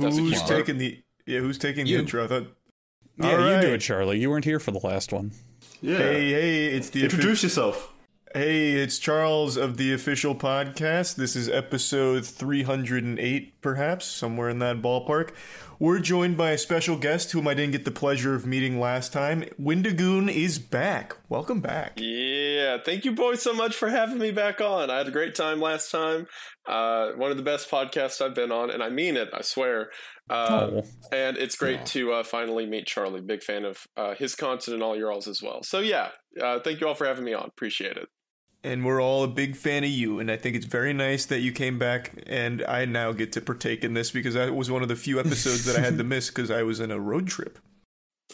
Who's taking the yeah? Who's taking You. the intro? I thought. Yeah, All you do it, Charlie. You weren't here for the last one. Yeah. Hey, hey! It's the offi- Introduce yourself. Hey, it's Charles of the official podcast. This is episode 308, perhaps, somewhere in that ballpark. We're joined by a special guest whom I didn't get the pleasure of meeting last time. Wendigoon is back. Welcome back. Yeah, thank you boys so much for having me back on. I had a great time last time. Uh, one of the best podcasts I've been on, and I mean it, I swear. Uh, Oh. And it's great to uh, finally meet Charlie. Big fan of uh, his content and all your alls as well. So yeah, uh, thank you all for having me on. Appreciate it. And we're all a big fan of you, and I think it's very nice that you came back, and I now get to partake in this because that was one of the few episodes that I had to miss because I was in a road trip.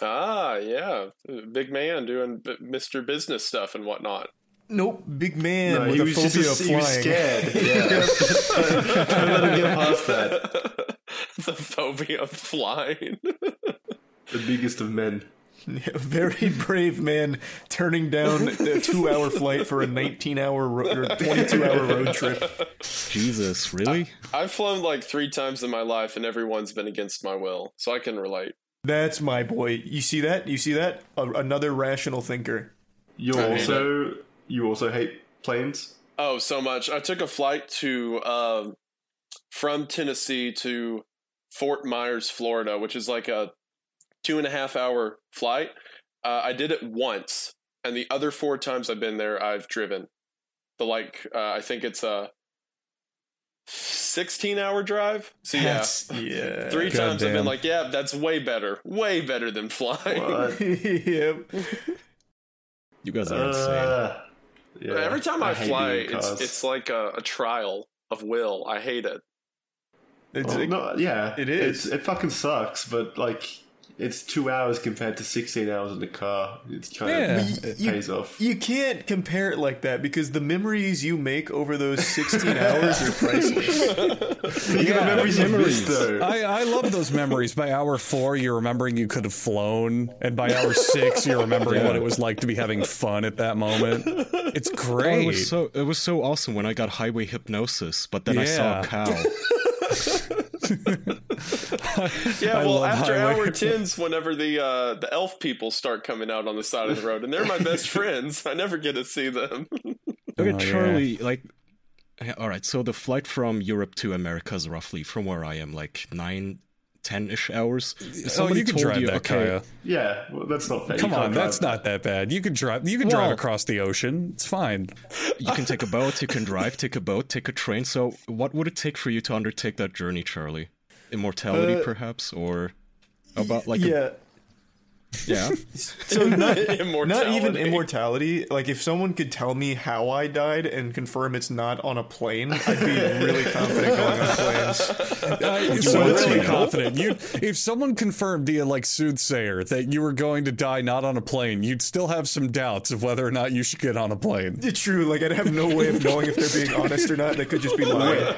Ah, yeah, big man doing b- Mr. Business stuff and whatnot. Nope, big man No, with he a was phobia just of he was flying. scared. Yeah. Don't let him get past that. the phobia of flying. The biggest of men. Yeah, very brave man turning down a two-hour flight for a 19-hour ro- or 22-hour road trip. Jesus, really? I've flown like three times in my life, and everyone's been against my will, so I can relate. That's my boy. You see that? You see that? A- another rational thinker. You I hate also you also hate planes. Oh, so much. I took a flight to um, from Tennessee to Fort Myers, Florida, which is like a two and a half hour flight. Uh, I did it once, and the other four times I've been there, I've driven. The like, uh, I think it's a sixteen hour drive. So yeah, That's- yeah. three times I've been like, yeah, that's way better, way better than flying. Yep. You guys are insane. Uh, yeah. Every time I, hate fly, it's it's like a, a trial of will. I hate it. It's Well, like- no, yeah, It is. It's, it fucking sucks, but like, it's two hours compared to sixteen hours in the car. It's kind Yeah. of it You- pays off. you can't compare it like that because the memories you make over those 16 hours are priceless. Think of the memories you missed, though. I, I love those memories. By hour four, you're remembering you could have flown, and by hour six, you're remembering what it was like to be having fun at that moment. It's Oh, great. it was so it was so awesome when I got highway hypnosis, but then I saw a cow. Yeah, I well, after highway- hour tens, whenever the uh, the elf people start coming out on the side of the road, and they're my best friends, I never get to see them. Okay, Oh, yeah. Charlie, like, all right. So the flight from Europe to America is roughly from where I am, like nine, ten-ish hours. If oh, somebody you can told drive you, that, okay, Kaya. Yeah, well, that's not fair. Come on, drive that's that. not that bad. You could drive. You can drive across the ocean. It's fine. you can take a boat, you can drive, take a boat, take a train. So what would it take for you to undertake that journey, Charlie? Immortality, Uh, perhaps, or about like a, yeah. yeah. So not, not even Immortality. immortality. Like if someone could tell me how I died and confirm it's not on a plane, I'd be really confident going on planes. Uh, so really confident. You, if someone confirmed via like soothsayer that you were going to die not on a plane, you'd still have some doubts of whether or not you should get on a plane. It's true. Like I'd have no way of knowing if they're being honest or not. They could just be lying.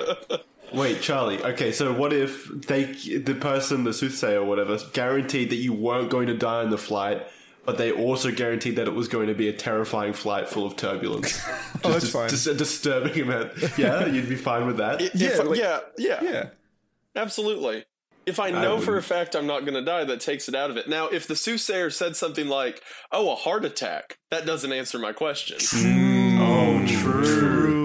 Wait, Charlie. Okay, so what if they, the person, the soothsayer or whatever, guaranteed that you weren't going to die on the flight, but they also guaranteed that it was going to be a terrifying flight full of turbulence? Oh, that's just, fine. Just a disturbing event. Yeah, you'd be fine with that. If- Yeah, like- yeah, yeah, Yeah. absolutely. If I know for a fact I'm not going to die, that takes it out of it. Now, if the soothsayer said something like, "Oh, a heart attack," that doesn't answer my question, mm. Oh, true. True.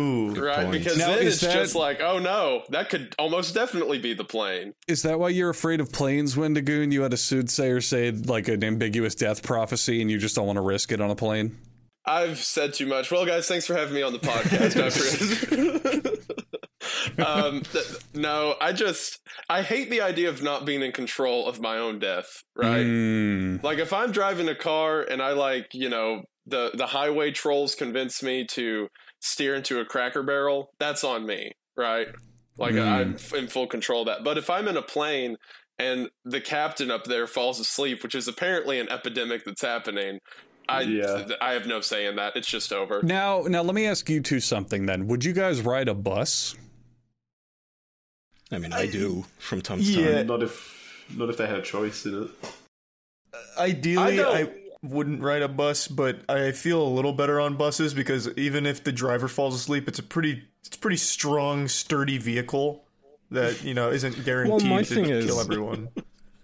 Right? point. Because Now, then it's that- just like, "Oh no, that could almost definitely be the plane." Is that why you're afraid of planes, Wendigoon? You had a soothsayer say like an ambiguous death prophecy, and you just don't want to risk it on a plane. I've said too much. Well, guys, thanks for having me on the podcast. I appreciate um, th- no, I just I hate the idea of not being in control of my own death. Right? Mm. Like if I'm driving a car and I like you know the the highway trolls convince me to steer into a cracker barrel, that's on me. Right? Like Mm. I'm in full control of that. But if I'm in a plane and the captain up there falls asleep, which is apparently an epidemic that's happening. I Yeah. I have no say in that. It's just over. Now, now let me ask you two something. Then, would you guys ride a bus? I mean, I do from time to Yeah. time. Not if, not if they had a choice in it. I Ideally, don't. I, wouldn't ride a bus, but I feel a little better on buses because even if the driver falls asleep, it's a pretty it's a pretty strong, sturdy vehicle that you know isn't guaranteed my to thing kill is- everyone.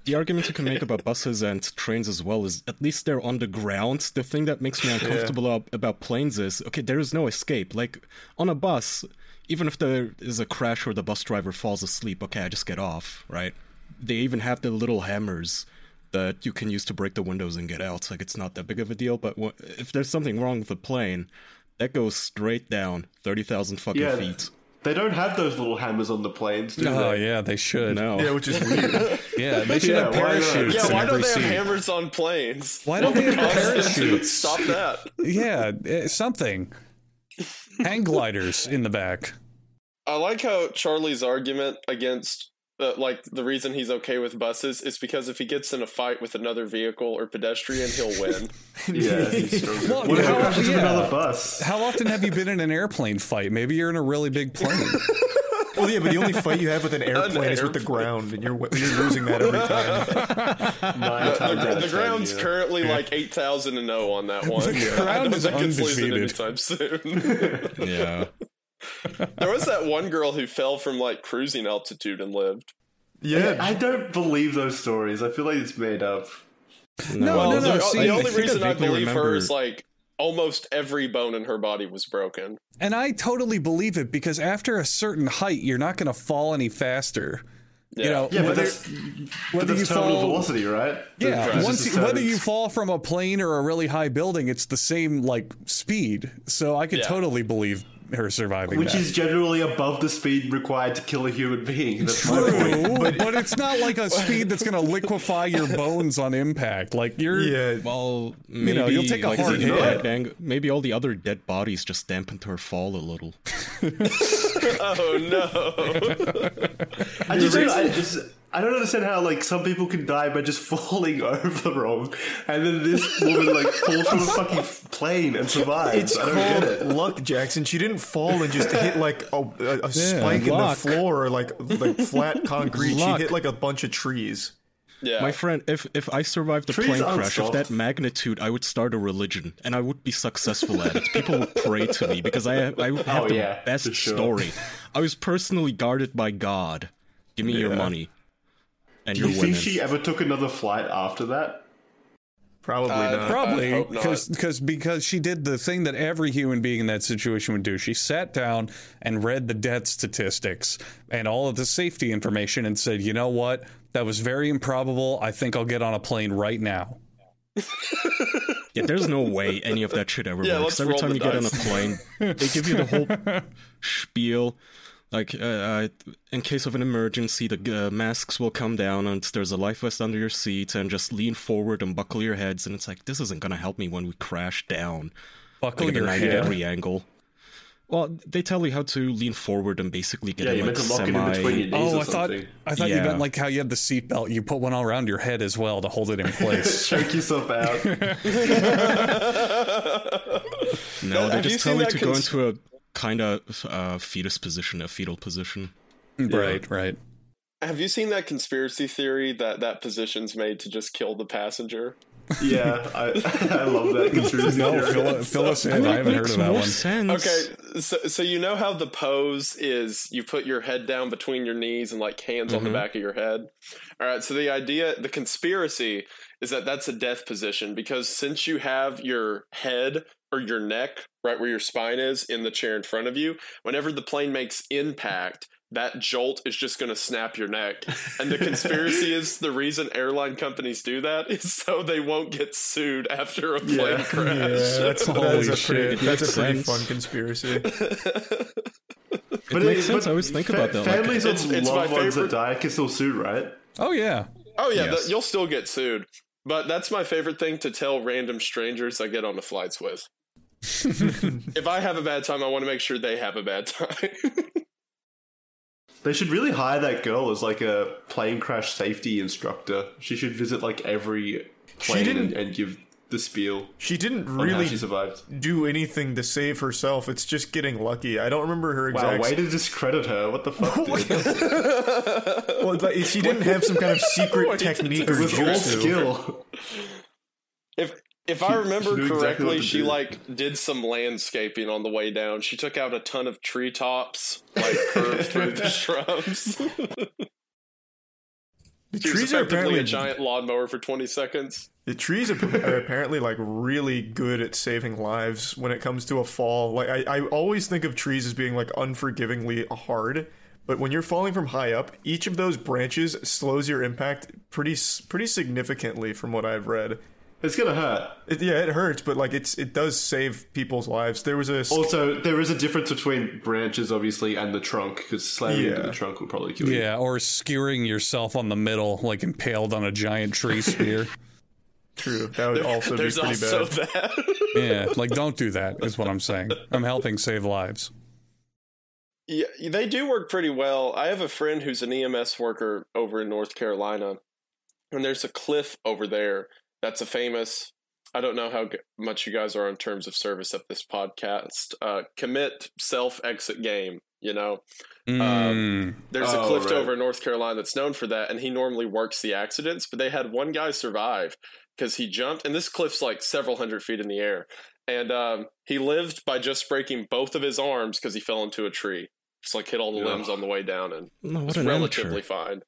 The argument you can make about buses and trains as well is at least they're on the ground. The thing that makes me uncomfortable ab- about planes is okay, there is no escape. Like on a bus, even if there is a crash or the bus driver falls asleep, okay, I just get off, right? They even have the little hammers that you can use to break the windows and get out. Like it's not that big of a deal. But wha- if there's something wrong with the plane, that goes straight down thirty thousand fucking Yeah, feet. they don't have those little hammers on the planes, do they? Oh they? yeah, they should. No, yeah, which is weird. Yeah, they should Yeah, have why parachutes. Yeah, why don't every they have hammers on planes? Why don't they have parachutes? Stop that. Yeah, eh, something. Hang gliders in the back. I like how Charlie's argument against, uh, like, the reason he's okay with buses is because if he gets in a fight with another vehicle or pedestrian, he'll win. Yeah, he's stronger. Well, what how- it yeah. with another bus? How often have you been in an airplane fight? Maybe you're in a really big plane. well, yeah, but the only fight you have with an airplane is with the airplane. ground, and you're you're losing that every time. Nine The, times out the, the ground's yeah. currently like 8,000 and 0 on that one. The I ground don't is think it's losing undefeated. anytime soon. yeah. There was that one girl who fell from like cruising altitude and lived. Yeah, I don't believe those stories. I feel like it's made up. No, Well, no, no. the, see, the only I reason I, vaguely believe her is like almost every bone in her body was broken. and I totally believe it because after a certain height, you're not going to fall any faster. You know, Yeah, but whether, that's, but that's terminal fall, velocity, right? yeah, That's once you, whether you fall from a plane or a really high building, it's the same like speed. So I could Yeah. totally believe her surviving Which that. is generally above the speed required to kill a human being. That's my point. True, but, it's not like a speed that's going to liquefy your bones on impact. Like you're, yeah. Well, maybe know, you'll take a like, hard hit. ang- maybe all the other dead bodies just dampened her fall a little. Oh no! I just, I just I don't understand how like some people can die by just falling over wrong, and then this woman like falls from a fucking plane and survives. It's I don't get it. called luck, Jackson. She didn't fall and just hit like a, a, a spike in the floor or like like flat concrete. She hit like a bunch of trees. Yeah, My friend, if if I survived the Trees plane aren't crash of that magnitude, I would start a religion, and I would be successful at it. People would pray to me because I have, I have Oh, the yeah, best sure. story. I was personally guarded by God. Give me your money and Do your you women. think she ever took another flight after that? Probably Uh, not. Probably not. because because because she did the thing that every human being in that situation would do. She sat down and read the death statistics and all of the safety information and said, "You know what? That was very improbable. I think I'll get on a plane right now." Yeah, there's no way any of that shit ever Yeah, works. Every time the you get on a plane, they give you the whole spiel. Like, uh, uh, in case of an emergency, the uh, masks will come down, and there's a life vest under your seat, and just lean forward and buckle your heads. And it's like, this isn't gonna help me when we crash down. Buckle Like at a your 90 head. degree angle. Well, they tell you how to lean forward and basically get Yeah, in you like meant to lock it in semi. between your knees Oh, or I thought something. I thought you meant like how you had the seatbelt. You put one all around your head as well to hold it in place. Choke yourself out. No, they Have just seen tell you that to go into a kind of uh, fetus position, a fetal position. right, right. have you seen that conspiracy theory that that position's made to just kill the passenger? yeah, I, I love that conspiracy No, theory. fill, fill us in. I, mean, I haven't heard of that one. sense. Okay, so so you know how the pose is you put your head down between your knees and like hands on the back of your head. All right, so the idea, the conspiracy is that that's a death position because since you have your head or your neck right where your spine is in the chair in front of you, whenever the plane makes impact, that jolt is just going to snap your neck. And the conspiracy is the reason airline companies do that is so they won't get sued after a plane Yeah. crash. Yeah, that's, Holy that is a shit, pretty, that's a makes pretty sense. fun conspiracy. But it makes sense. I always think about that. Like, Families It's- of it's my loved ones favorite- that die can still sue, right? Oh yeah. Oh yeah, Yes. that, you'll still get sued. But that's my favorite thing to tell random strangers I get on the flights with. If I have a bad time, I want to make sure they have a bad time. They should really hire that girl as like a plane crash safety instructor. She should visit like every plane didn't- and, and give the spiel She didn't really she survived. do anything to save herself. It's just getting lucky. I don't remember her exact. Wow, exact. way to discredit her. What the fuck, dude? well, like, she didn't have some kind of secret technique or was all jutsu. skill. if If I remember she knew exactly correctly, she like did some landscaping on the way down. She took out a ton of treetops, like curved through the shrubs. The She trees are apparently a giant lawnmower for twenty seconds. The trees are are apparently like really good at saving lives when it comes to a fall. Like I, I always think of trees as being like unforgivingly hard, but when you're falling from high up, each of those branches slows your impact pretty pretty significantly from what I've read. It's gonna hurt. It, yeah, it hurts, but like it's it does save people's lives. There was a s- Also, there is a difference between branches, obviously, and the trunk, because slamming into Yeah. the trunk will probably kill you. Yeah, or skewering yourself on the middle, like impaled on a giant tree spear. true. That would also be pretty also bad. that. yeah, like don't do that. Is what I'm saying. I'm helping save lives. Yeah, they do work pretty well. I have a friend who's an EMS worker over in North Carolina, and there's a cliff over there that's a famous. I don't know how g- much you guys are in terms of service of this podcast. Uh, commit self exit game. You know, Mm, there's a Oh, cliff right. over in North Carolina that's known for that, and he normally works the accidents. But they had one guy survive because he jumped, and this cliff's like several hundred feet in the air, and um, he lived by just breaking both of his arms because he fell into a tree. Just like hit all the Yeah. limbs on the way down, and No, what was relatively amateur. fine.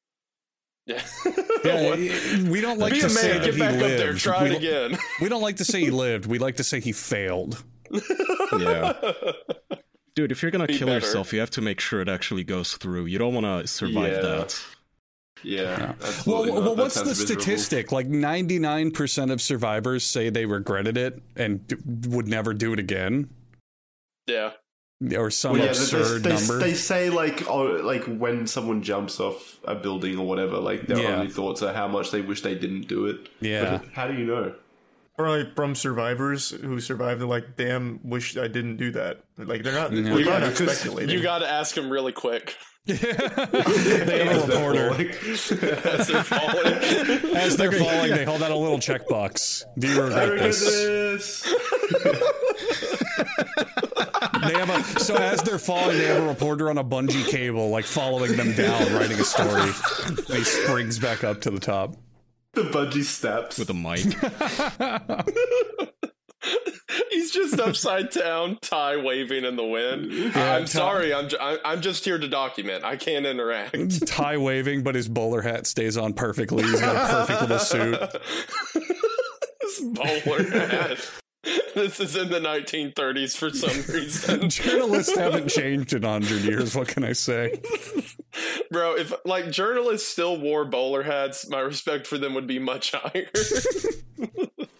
Yeah, yeah, we don't like Be to a say man, that get he back lived. up there, try we, it again. we don't like to say he lived. We like to say he failed. Yeah. Dude, if you're gonna Be kill better. yourself, you have to make sure it actually goes through. You don't want to survive Yeah. that. Yeah. Well, absolutely well what's the miserable. statistic? Like 99% of survivors say they regretted it and d- would never do it again, yeah, or some Well, yeah, absurd they, they, number. they say like oh, like when someone jumps off a building or whatever, like their Yeah. only thoughts are how much they wish they didn't do it. Yeah. But how do you know? Or like from survivors who survived, they're like, "Damn, wish I didn't do that." Like they're not, Yeah. they're Yeah, not speculating. you got to ask them really quick they have a reporter. as they're falling. As they're falling, they hold out a little checkbox. Do you regret regret this? This. They have a so as they're falling, they have a reporter on a bungee cable, like following them down, writing a story. And he springs back up to the top. The bungee steps With a mic. He's just upside down, tie waving in the wind. I'm Ty- sorry, I'm, ju- I- I'm just here to document. I can't interact. Tie waving, but his bowler hat stays on perfectly. He's got a perfect little suit. this bowler hat. This is in the 1930s for some reason. Journalists haven't changed in hundred years. What can I say? Bro, if like journalists still wore bowler hats, my respect for them would be much higher.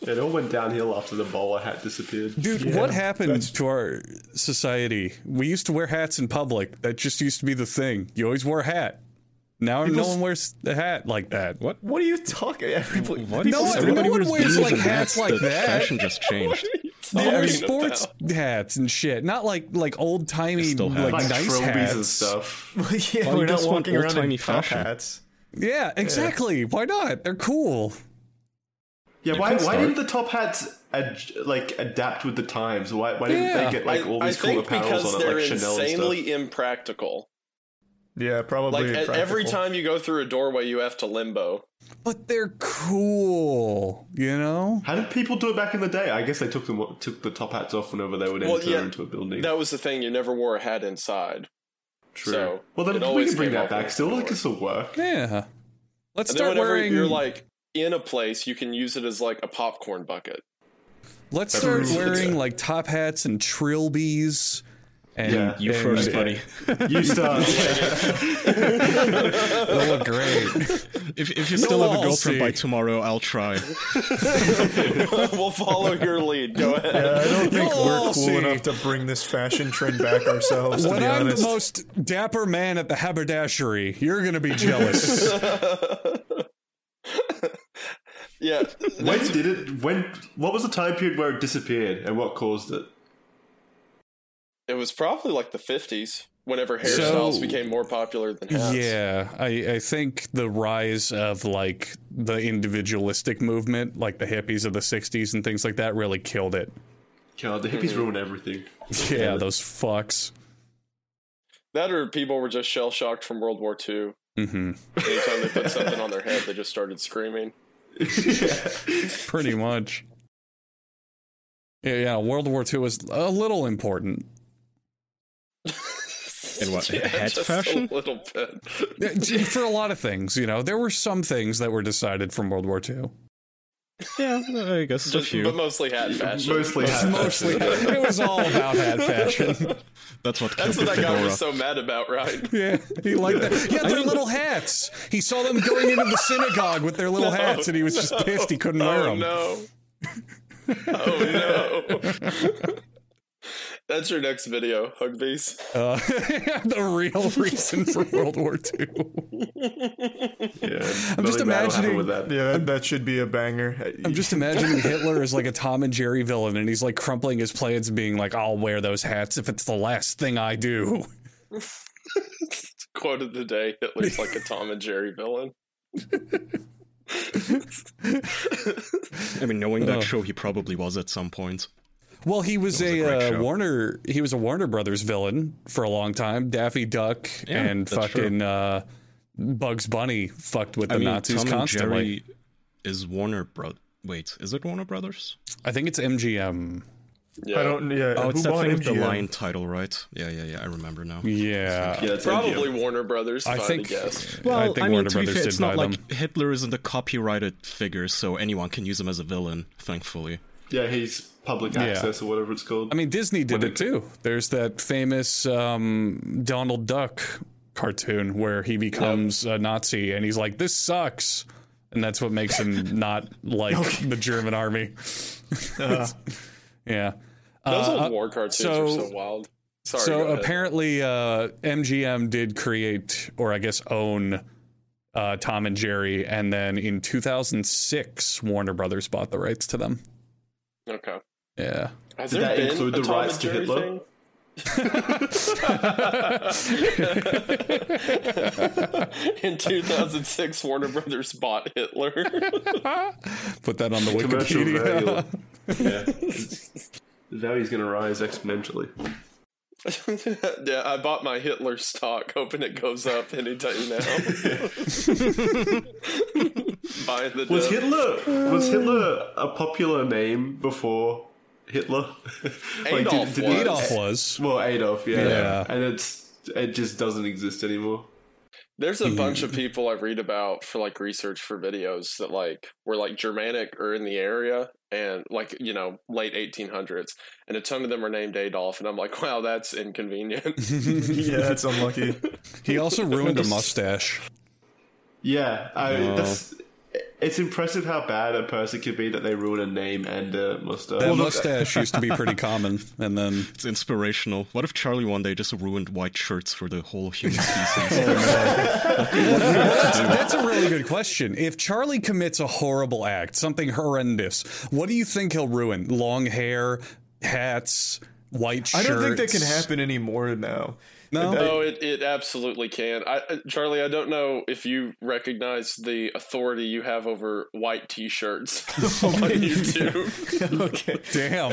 It all went downhill after the bowler hat disappeared. Dude, Yeah, what happened to our society? We used to wear hats in public. That just used to be the thing. You always wore a hat. Now no one wears a hat like that. What? what are you talking? Everybody, What? No, Everybody no one wears wears, like, and hats like the that. Fashion just changed. They Talking wear about- sports hats and shit. Not like like old timey like, hats. Like nice hats. and stuff. yeah, Oh, you we're not walking around in old-timey top fashion. hats. Yeah, exactly. Why not? They're cool. Yeah, You why, why didn't the top hats ad, like adapt with the times? Why, why didn't Yeah. they get like I, all I these cool think apparels because on it, they're like Chanel and stuff? insanely impractical. Yeah, probably. Like every time you go through a doorway, you have to limbo. But they're cool, you know? How did people do it back in the day? I guess they took them took the top hats off whenever they would Well, enter yeah, into a building. That was the thing; you never wore a hat inside. True. so well, then we can bring that back. Still, the it can still work. Yeah. Let's And start whenever wearing you're like in a place, you can use it as like a popcorn bucket. Let's start True. wearing like top hats and trilbies. And Yeah, You and first, buddy. You start. They'll look great. If, if you still have a I'll girlfriend by tomorrow, I'll try. we'll follow your lead. Go ahead. Yeah, I don't think You'll we're cool see. enough to bring this fashion trend back ourselves. To when be I'm honest, the most dapper man at the haberdashery, you're gonna be jealous. Yeah. when did it? When? What was the time period where it disappeared, and what caused it? It was probably like the 50s, whenever hairstyles So- became more popular than hats. yeah, I, I think the rise of like the individualistic movement, like the hippies of the '60s and things like that, really killed it. God, the hippies ruined everything. Yeah, those fucks. That or people were just shell shocked from World War II. hmm Anytime they put something on their head, they just started screaming. Pretty much. Yeah, yeah, World War II was a little important. In what, Yeah, head just fashion? A little bit. Yeah, For a lot of things, you know, there were some things that were decided from World War II. Yeah, I guess a Just, few. but mostly hat fashion. Mostly hat Mostly, fashion. it was all about hat fashion. That's what That's what the that guy was so mad about, right? Yeah, he liked that. Yeah, their little hats. He saw them going into the synagogue with their little hats, and he was just pissed he couldn't wear Oh them. no. oh no. That's your next video, HuggBees. Uh, the real reason for World War II. Yeah, I'm just nothing bad will happen imagining- with that. Yeah, that, that should be a banger. I'm just imagining Hitler as like a Tom and Jerry villain, and he's like crumpling his plans, being like, "I'll wear those hats if it's the last thing I do." Quote of the day Hitler's like a Tom and Jerry villain. I mean, knowing that Oh. show, he probably was at some point. Well, he was, was a a, uh. Warner. He was a Warner Brothers villain for a long time. Daffy Duck Yeah, and fucking uh, Bugs Bunny fucked with the mean, Nazis Tom and constantly. Jerry is Warner Bro. Wait, is it Warner Brothers? I think it's MGM. Yeah. I don't. Yeah. Oh, who it's that bought thing with the MGM? lion title, right? Yeah, yeah, yeah. I remember now. Yeah. Yeah, that's Probably MGM. Warner Brothers, I I, think. guess. Well, I think mean, Warner to be Brothers fair, did it's not like them. Hitler isn't a copyrighted figure, so anyone can use him as a villain. Thankfully. Yeah, he's public Yeah. access or whatever it's called. I mean, Disney did What it too. There's that famous um, Donald Duck cartoon where he becomes a Nazi and he's like, "This sucks," and that's what makes him not like the German army. yeah. Those Uh, old war cartoons so- are so wild. Sorry. so apparently, uh, MGM did create, or I guess own, uh, Tom and Jerry, and then in 2006, Warner Brothers bought the rights to them. Okay. Yeah. Has Did there that been include the Tom rights to Hitler? thing? In 2006, Warner Brothers bought Hitler. Put that on the Commercial Wikipedia. value. yeah. The value's going to rise exponentially. yeah, I bought my Hitler stock, hoping it goes up anytime now. Buying the Was dip. Hitler was Hitler a popular name before Hitler? Adolf was. Adolf was. Well, Adolf, yeah. Yeah. And it's it just doesn't exist anymore. There's a bunch of mm-hmm. people I read about for like research for videos that like were like Germanic or in the area and like you know late 1800s, and a ton of them are named Adolf, and I'm like, wow, that's inconvenient. yeah, that's unlucky. He also ruined a mustache. Yeah, I, No. that's it's impressive how bad a person can be that they ruin a name and a mustache. That mustache used to be pretty common, and then It's inspirational. What if Charlie one day just ruined white shirts for the whole human species? that's, that's a really good question. If Charlie commits a horrible act, something horrendous, what do you think he'll ruin? Long hair, hats, white shirts. I don't think that can happen anymore now. No? That- Oh, it, it absolutely can. I, uh, Charlie, I don't know if you recognize the authority you have over white T-shirts on YouTube. okay. Damn.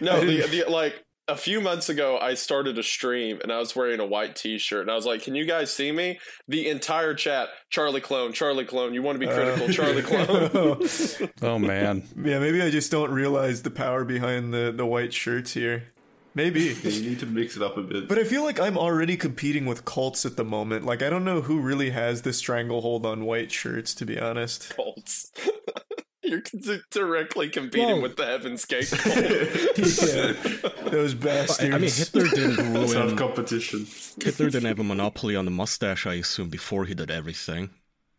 No, the, the like a few months ago, I started a stream and I was wearing a white T-shirt, and I was like, "Can you guys see me?" The entire chat, Charlie clone, Charlie clone. You want to be critical, Charlie clone. Oh man. Yeah, maybe I just don't realize the power behind the, the white shirts here. Maybe. you need to mix it up a bit. But I feel like I'm already competing with cults at the moment. Like, I don't know who really has the stranglehold on white shirts, to be honest. Cults. You're d- directly competing Well- with the Heaven's Gate yeah. Those bastards. I mean, Hitler didn't Self ruin. competition. Hitler didn't have a monopoly on the mustache, I assume, before he did everything.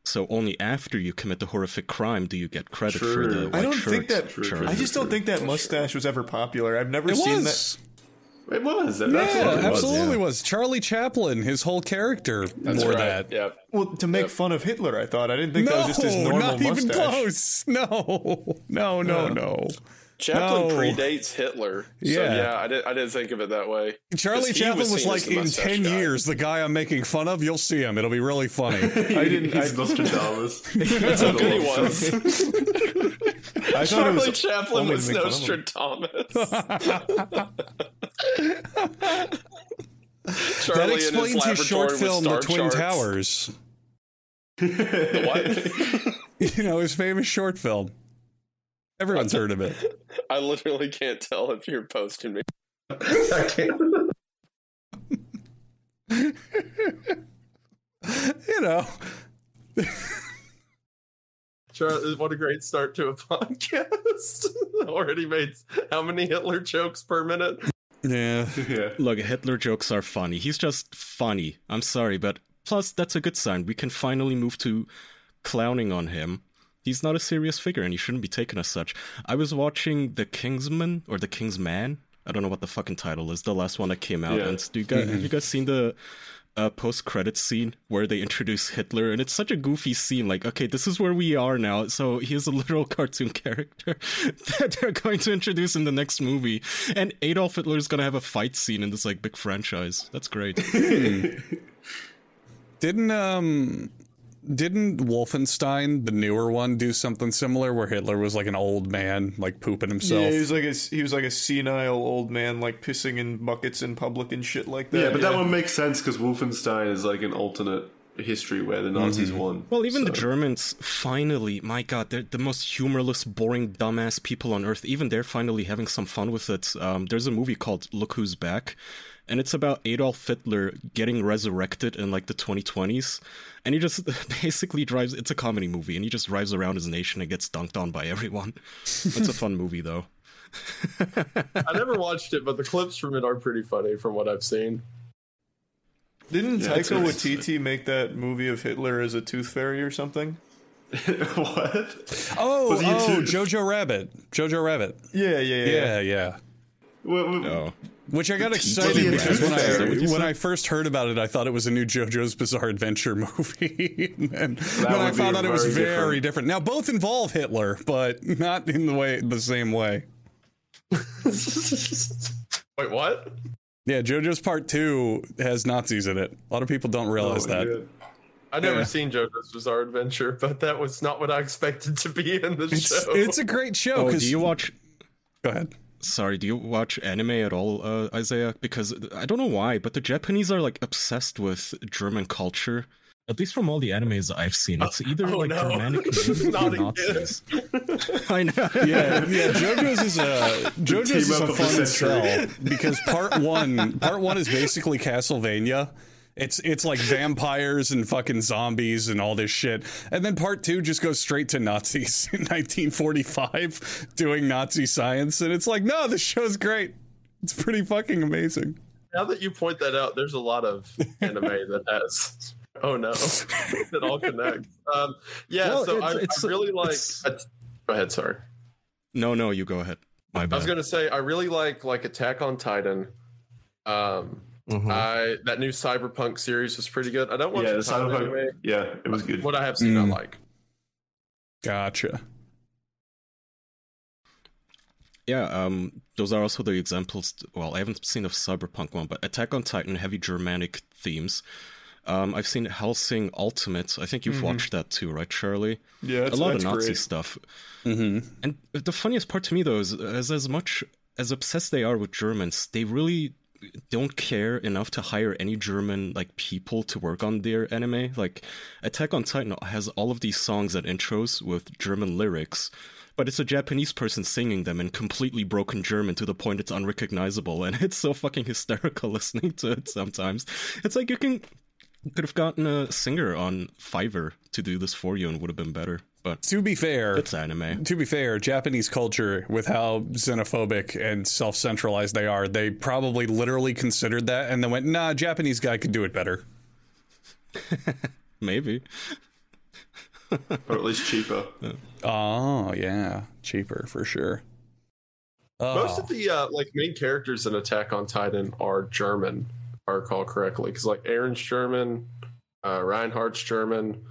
So only after you commit the horrific crime do you get credit for the white I don't shirt. think that. True, Charlie. I just don't think that mustache was ever popular. I've never It seen was. It was. That Yeah, absolutely was. absolutely was. Charlie Chaplin, his whole character That's wore right. that. Yeah. that. Well, to make fun of Hitler, I thought. I didn't think No, that was just his normal not even close. No, no, no, no. Chaplin No. predates Hitler. So Yeah. yeah, I didn't I didn't think of it that way. Charlie Chaplin was, seen like in ten guy. years. The guy I'm making fun of, you'll see him. It'll be really funny. I didn't. I, He's Nostradamus. That's how good he was. I thought it Charlie was Chaplin only was to make fun of him. Nostradamus. that Charlie in his explains his short film, The Twin charts. Towers. The what? You know his famous short film. Everyone's heard of it. I literally can't tell if you're posting me. I can't. You know, Charlie, what a great start to a podcast. Already made how many Hitler jokes per minute? yeah. Yeah. Look, Hitler jokes are funny. He's just funny. I'm sorry, but plus that's a good sign. We can finally move to clowning on him. He's not a serious figure and he shouldn't be taken as such. I was watching The Kingsman or The Kingsman. I don't know what the fucking title is. The last one that came out. Yeah. And do you guys, have you guys seen the uh, post-credit scene where they introduce Hitler? And it's such a goofy scene. Like, okay, this is where we are now. So he is a literal cartoon character that they're going to introduce in the next movie. And Adolf Hitler is going to have a fight scene in this like big franchise. That's great. Didn't um didn't Wolfenstein, the newer one, do something similar where Hitler was like an old man, like pooping himself? Yeah, he was like a he was like a senile old man, like pissing in buckets in public and shit like that. Yeah, but that one makes sense because Wolfenstein is like an alternate history where the Nazis won. Well, even the Germans finally, my god, they're the most humorless, boring, dumbass people on earth. Even they're finally having some fun with it. Um, there's a movie called Look Who's Back, and it's about Adolf Hitler getting resurrected in like the 2020s. And he just basically drives, it's a comedy movie, and he just drives around his nation and gets dunked on by everyone. It's a fun movie, though. I never watched it, but the clips from it are pretty funny from what I've seen. Didn't Yeah, Taika. Waititi make that movie of Hitler as a tooth fairy or something? what? Oh, Was he oh, too- Jojo Rabbit. Jojo Rabbit. Yeah, yeah, yeah. Yeah, yeah. What- what- Oh. Which I got excited because when? I when I first heard about it, I thought it was a new JoJo's Bizarre Adventure movie, and then, then I found out it was very very different. different. Now both involve Hitler, but not in the way the same way. Wait, what? Yeah, JoJo's Part Two has Nazis in it. A lot of people don't oh, realize Oh, that. yeah. I never Yeah. seen JoJo's Bizarre Adventure, but that was not what I expected to be in the It's, show. it's a great show. Oh, 'cause- do you watch Go ahead. Sorry, do you watch anime at all, uh, Isaiah? Because I don't know why, but the Japanese are like obsessed with German culture. At least from all the animes I've seen, it's either oh, like no. Germanic names or Not. Nazis. I know. Yeah, yeah. JoJo's is a JoJo's is a up of the fun century. sell because part one, part one is basically Castlevania. It's it's like vampires and fucking zombies and all this shit, and then part two just goes straight to Nazis in 1945 doing Nazi science, and it's like, no, this show's great. It's pretty fucking amazing. now that you point that out, there's a lot of anime that has. Oh no, it all connects. Um, yeah, Well, so it's- I, it's- I really like. it's- go ahead, sorry. No, no, you go ahead. My bad. I was gonna say I really like like Attack on Titan. Um, Mhm. I that new Cyberpunk series was pretty good. I don't watch Yeah, the the Cyberpunk. anime. Yeah, it was good. What I have seen, I Mm. like. Gotcha. Yeah, um, those are also the examples. Well, I haven't seen a cyberpunk one, but Attack on Titan, heavy Germanic themes. Um, I've seen Hellsing Ultimate. I think you've watched that too, right, Charlie? Yeah, it's a that's, lot of Nazi great. stuff. hmm And the funniest part to me, though, is as as much as obsessed they are with Germans, they really don't care enough to hire any German like people to work on their anime. Like Attack on Titan has all of these songs and intros with German lyrics, but it's a Japanese person singing them in completely broken German to the point it's unrecognizable, and it's so fucking hysterical listening to it sometimes. It's like you can could have gotten a singer on Fiverr to do this for you and would have been better. But To be fair, it's anime. to be fair, Japanese culture, with how xenophobic and self centralized they are, they probably literally considered that and then went, nah, Japanese guy could do it better. Maybe. or at least cheaper. Oh, yeah. Cheaper for sure. Most Oh. of the uh, like main characters in Attack on Titan are German, if I recall correctly. Because like Eren's German, uh, Reinhardt's German,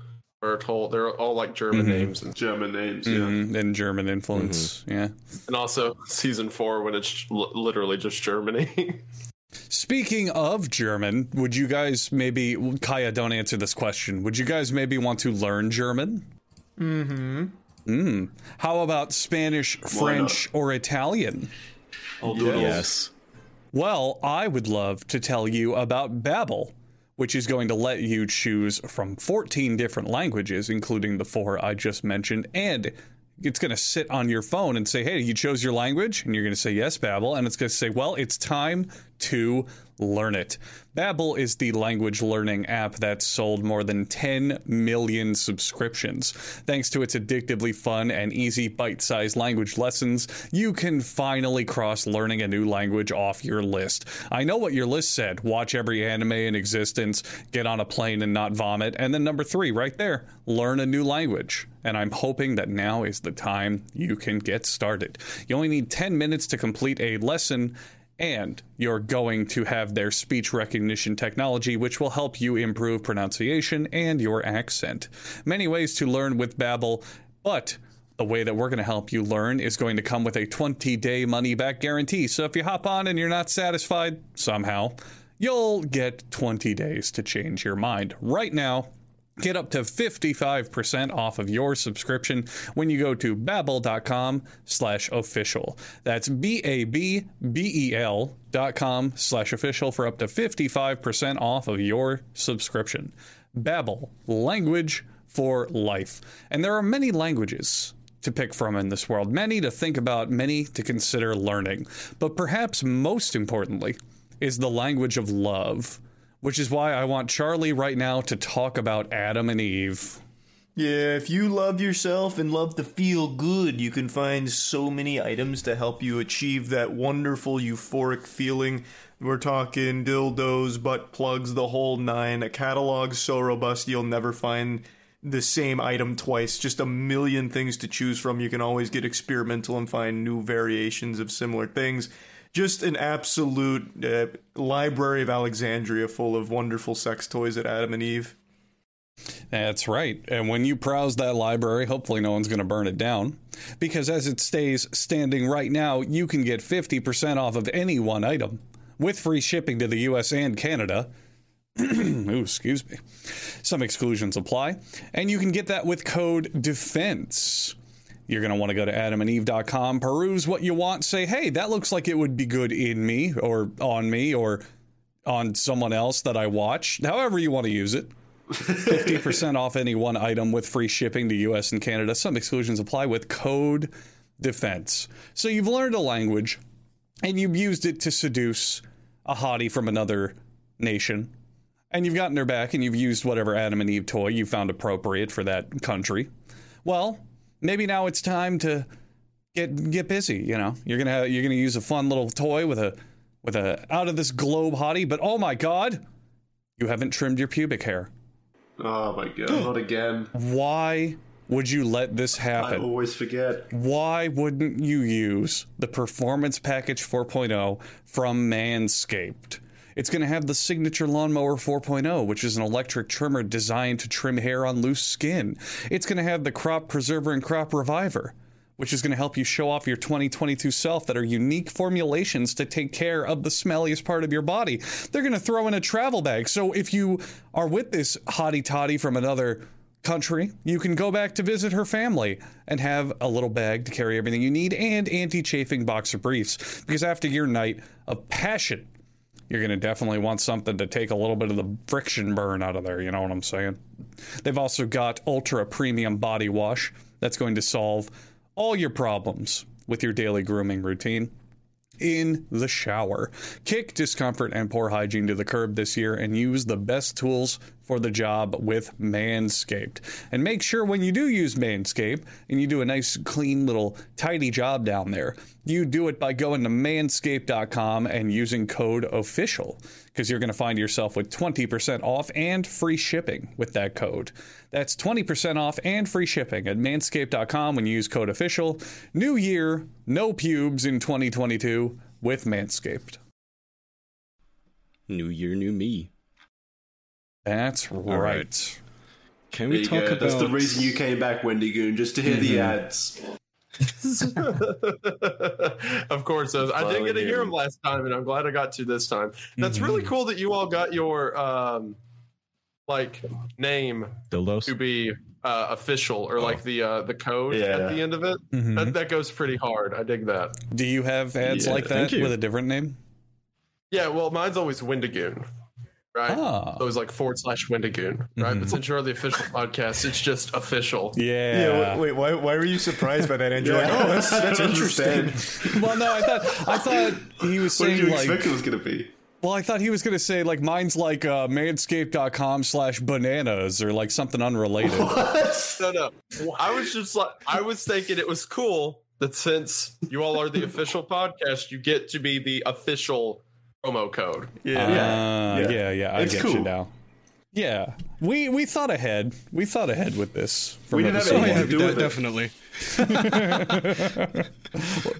Bertholdt, they're all like German Mhm. names, and, German names. Yeah. Mhm, and German influence. Yeah. and also season four when it's l- literally just Germany. Speaking of German, would you guys maybe, Kaya, don't answer this question. Would you guys maybe want to learn German? Mm-hmm. Mm. How about Spanish, French, or Italian? All doodles. Yes. Well, I would love to tell you about Babbel, which is going to let you choose from 14 different languages, including the four I just mentioned, and it's going to sit on your phone and say, "Hey, you chose your language," and you're going to say yes, Babbel, and it's going to say, "Well, it's time to learn it." Babbel is the language learning app that's sold more than 10 million subscriptions. Thanks to its addictively fun and easy bite-sized language lessons, you can finally cross learning a new language off your list. I know what your list said: watch every anime in existence, get on a plane and not vomit, and then number 3 right there, learn a new language. And I'm hoping that now is the time you can get started. You only need 10 minutes to complete a lesson and you're going to have their speech recognition technology, which will help you improve pronunciation and your accent. Many ways to learn with Babbel, but the way that we're going to help you learn is going to come with a 20-day money-back guarantee. So if you hop on and you're not satisfied somehow, you'll get 20 days to change your mind. Right now, Get up to 55% off of your subscription when you go to babbel.com slash official. That's B-A-B-B-E-L dot com slash official for up to 55% off of your subscription. Babbel, language for life. And there are many languages to pick from in this world, many to think about, many to consider learning. But perhaps most importantly is the language of love which is why I want Charlie right now to talk about Adam and Eve. Yeah, if you love yourself and love to feel good, you can find so many items to help you achieve that wonderful euphoric feeling. We're talking dildos, butt plugs, the whole nine. A catalog so robust you'll never find the same item twice. Just a million things to choose from. You can always get experimental and find new variations of similar things just an absolute uh, library of Alexandria full of wonderful sex toys at Adam and Eve. That's right. And when you browse that library, hopefully no one's going to burn it down. Because as it stays standing right now, you can get 50% off of any one item with free shipping to the US and Canada. Ooh, excuse me. Some exclusions apply. And you can get that with code DEFENSE. You're going to want to go to adamandeve.com, peruse what you want, say, hey, that looks like it would be good in me or on me or on someone else that I watch, however you want to use it. 50% off any one item with free shipping to US and Canada. Some exclusions apply with code defense. So you've learned a language and you've used it to seduce a hottie from another nation. And you've gotten her back and you've used whatever Adam and Eve toy you found appropriate for that country. Well, maybe now it's time to get get busy. You know, you're gonna have, you're gonna use a fun little toy with a with a out of this globe hottie, but oh my god, you haven't trimmed your pubic hair. Oh my god, not again. Why would you let this happen? I always forget. Why wouldn't you use the Performance Package 4.0 from Manscaped? It's going to have the signature lawnmower 4.0, which is an electric trimmer designed to trim hair on loose skin. It's going to have the crop preserver and crop reviver which is going to help you show off your 2022 self that are unique formulations to take care of the smelliest part of your body. They're going to throw in a travel bag. So if you are with this hottie toddy from another country, you can go back to visit her family and have a little bag to carry everything you need and anti chafing boxer briefs. Because after your night of passion, you're going to definitely want something to take a little bit of the friction burn out of there. You know what I'm saying? They've also got ultra premium body wash that's going to solve all your problems with your daily grooming routine in the shower. Kick discomfort and poor hygiene to the curb this year and use the best tools for the job with Manscaped. And make sure when you do use Manscaped and you do a nice, clean, little, tidy job down there, you do it by going to manscaped.com and using code OFFICIAL because you're going to find yourself with 20% off and free shipping with that code. That's 20% off and free shipping at manscaped.com when you use code OFFICIAL. New year, no pubes in 2022 with Manscaped. New year, new me. That's right. right. Can we talk go. about? That's the reason you came back, Wendigoon, just to hear mm-hmm. the ads. of course, I, I didn't get to hear them last time, and I'm glad I got to this time. That's mm-hmm. really cool that you all got your um, like name Dildos? to be uh, official or oh. like the uh, the code yeah. at the end of it. Mm-hmm. That, that, goes pretty hard. I dig that. Do you have ads yeah, like that with a different name? Yeah, well, mine's always Wendigoon right? Ah. So it was like forward slash Wendigoon, right? But since you're the official podcast, it's just official. Yeah. Yeah, wait, wait, why, why were you surprised by that, Andrew? Like, oh, that's, that's interesting. Well, no, I thought I thought he was saying What did saying you like. expect it was going to be? Well, I thought he was gonna say like mine's like uh, manscaped.com slash bananas or like something unrelated. No, no. I was just like, I was thinking it was cool that since you all are the official podcast, you get to be the official promo code. Yeah. Uh, Yeah. yeah, yeah, I It's get you cool. now. Yeah, we we thought ahead. We thought ahead with this. We didn't have anything to do with it. definitely.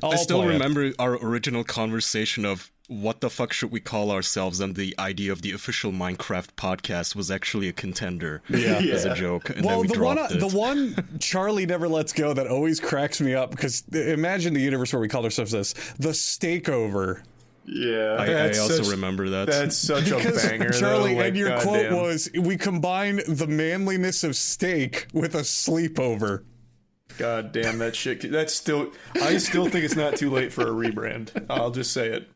I still planned. remember our original conversation of what the fuck should we call ourselves, and the idea of the official Minecraft podcast was actually a contender Yeah. as a joke, and Well, then we the one, it. the one Charlie never lets go that always cracks me up because imagine the universe where we called ourselves this: the Stakeover. Yeah. I, I also such- remember that. That's such a banger, Charlie, though. Like, and your quote goddamn. was, "We combine the manliness of steak with a sleepover." God damn that shit. That's still. I still think it's not too late for a rebrand. I'll just say it.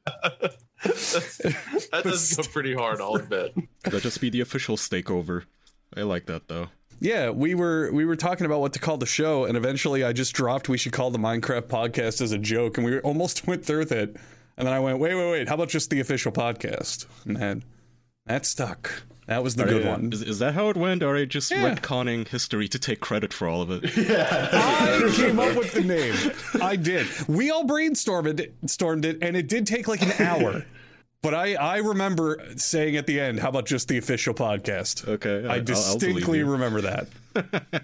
That does go pretty hard, I'll admit. That'd just be the official stakeover. I like that though. Yeah, we were we were talking about what to call the show, and eventually I just dropped we should call the Minecraft podcast as a joke, and we almost went through with it. And then I went, wait, wait, wait, how about just the official podcast? And that that stuck. That was the good one. Is, is that how it went, or are you just Yeah. retconning history to take credit for all of it? Yeah. I came up with the name. I did. We all brainstormed it, stormed it, and it did take like an hour. But I, I remember saying at the end, "How about just the official podcast?" Okay, I I'll- I'll believe distinctly remember that.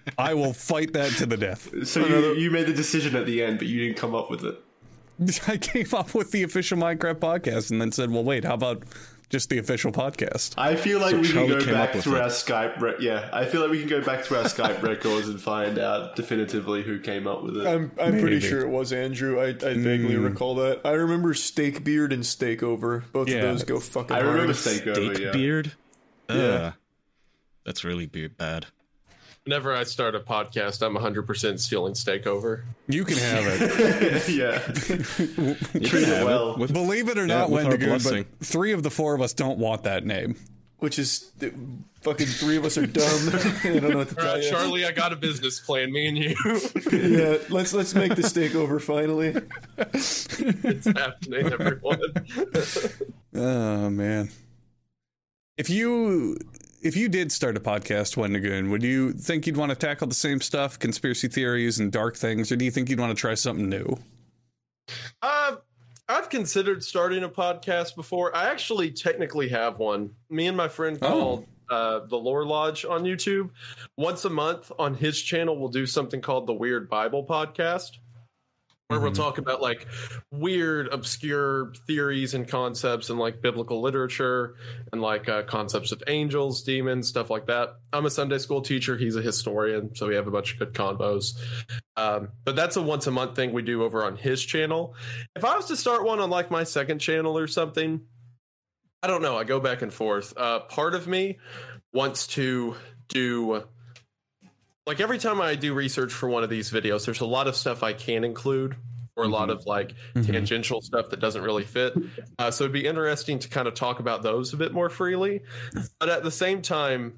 I will fight that to the death. So you, you made the decision at the end, but you didn't come up with it. I came up with the official Minecraft podcast, and then said, "Well, wait, how about just the official podcast?" I feel like So we can go came back up with through it. our Skype. Re- yeah, I feel like we can go back through our Skype records and find out definitively who came up with it. I'm, I'm pretty sure it was Andrew. I, I vaguely mm. recall that. I remember Steak Beard and Steak Over. Both Yeah. of those go fucking I hard. remember Steak Over. Steak Yeah. beard. Yeah. That's really be- bad. Whenever I start a podcast, I'm 100% stealing steak over. You can have it. yeah, treat it well. with- Believe it or Yeah, not, with our Wendigoon, blessing. but three of the four of us don't want that name. Which is th- fucking three of us are dumb. I don't know what to All tell right, you. Charlie, I got a business plan. Me and you. Yeah, let's let's make the steak over finally. it's happening, everyone. Oh man. If you if you did start a podcast, Wendigoon, would you think you'd want to tackle the same stuff, conspiracy theories and dark things, or do you think you'd want to try something new? Uh, I've considered starting a podcast before. I actually technically have one. Me and my friend Oh. called uh, the Lore Lodge on YouTube. Once a month on his channel, we'll do something called the Weird Bible Podcast, where we'll talk about like weird, obscure theories and concepts and like biblical literature and like uh, concepts of angels, demons, stuff like that. I'm a Sunday school teacher. He's a historian, so we have a bunch of good convos. Um, but that's a once a month thing we do over on his channel. If I was to start one on like my second channel or something, I don't know. I go back and forth. Uh, part of me wants to do like every time I do research for one of these videos, there's a lot of stuff I can include or a lot of like tangential stuff that doesn't really fit. Uh, so it'd be interesting to kind of talk about those a bit more freely. But at the same time,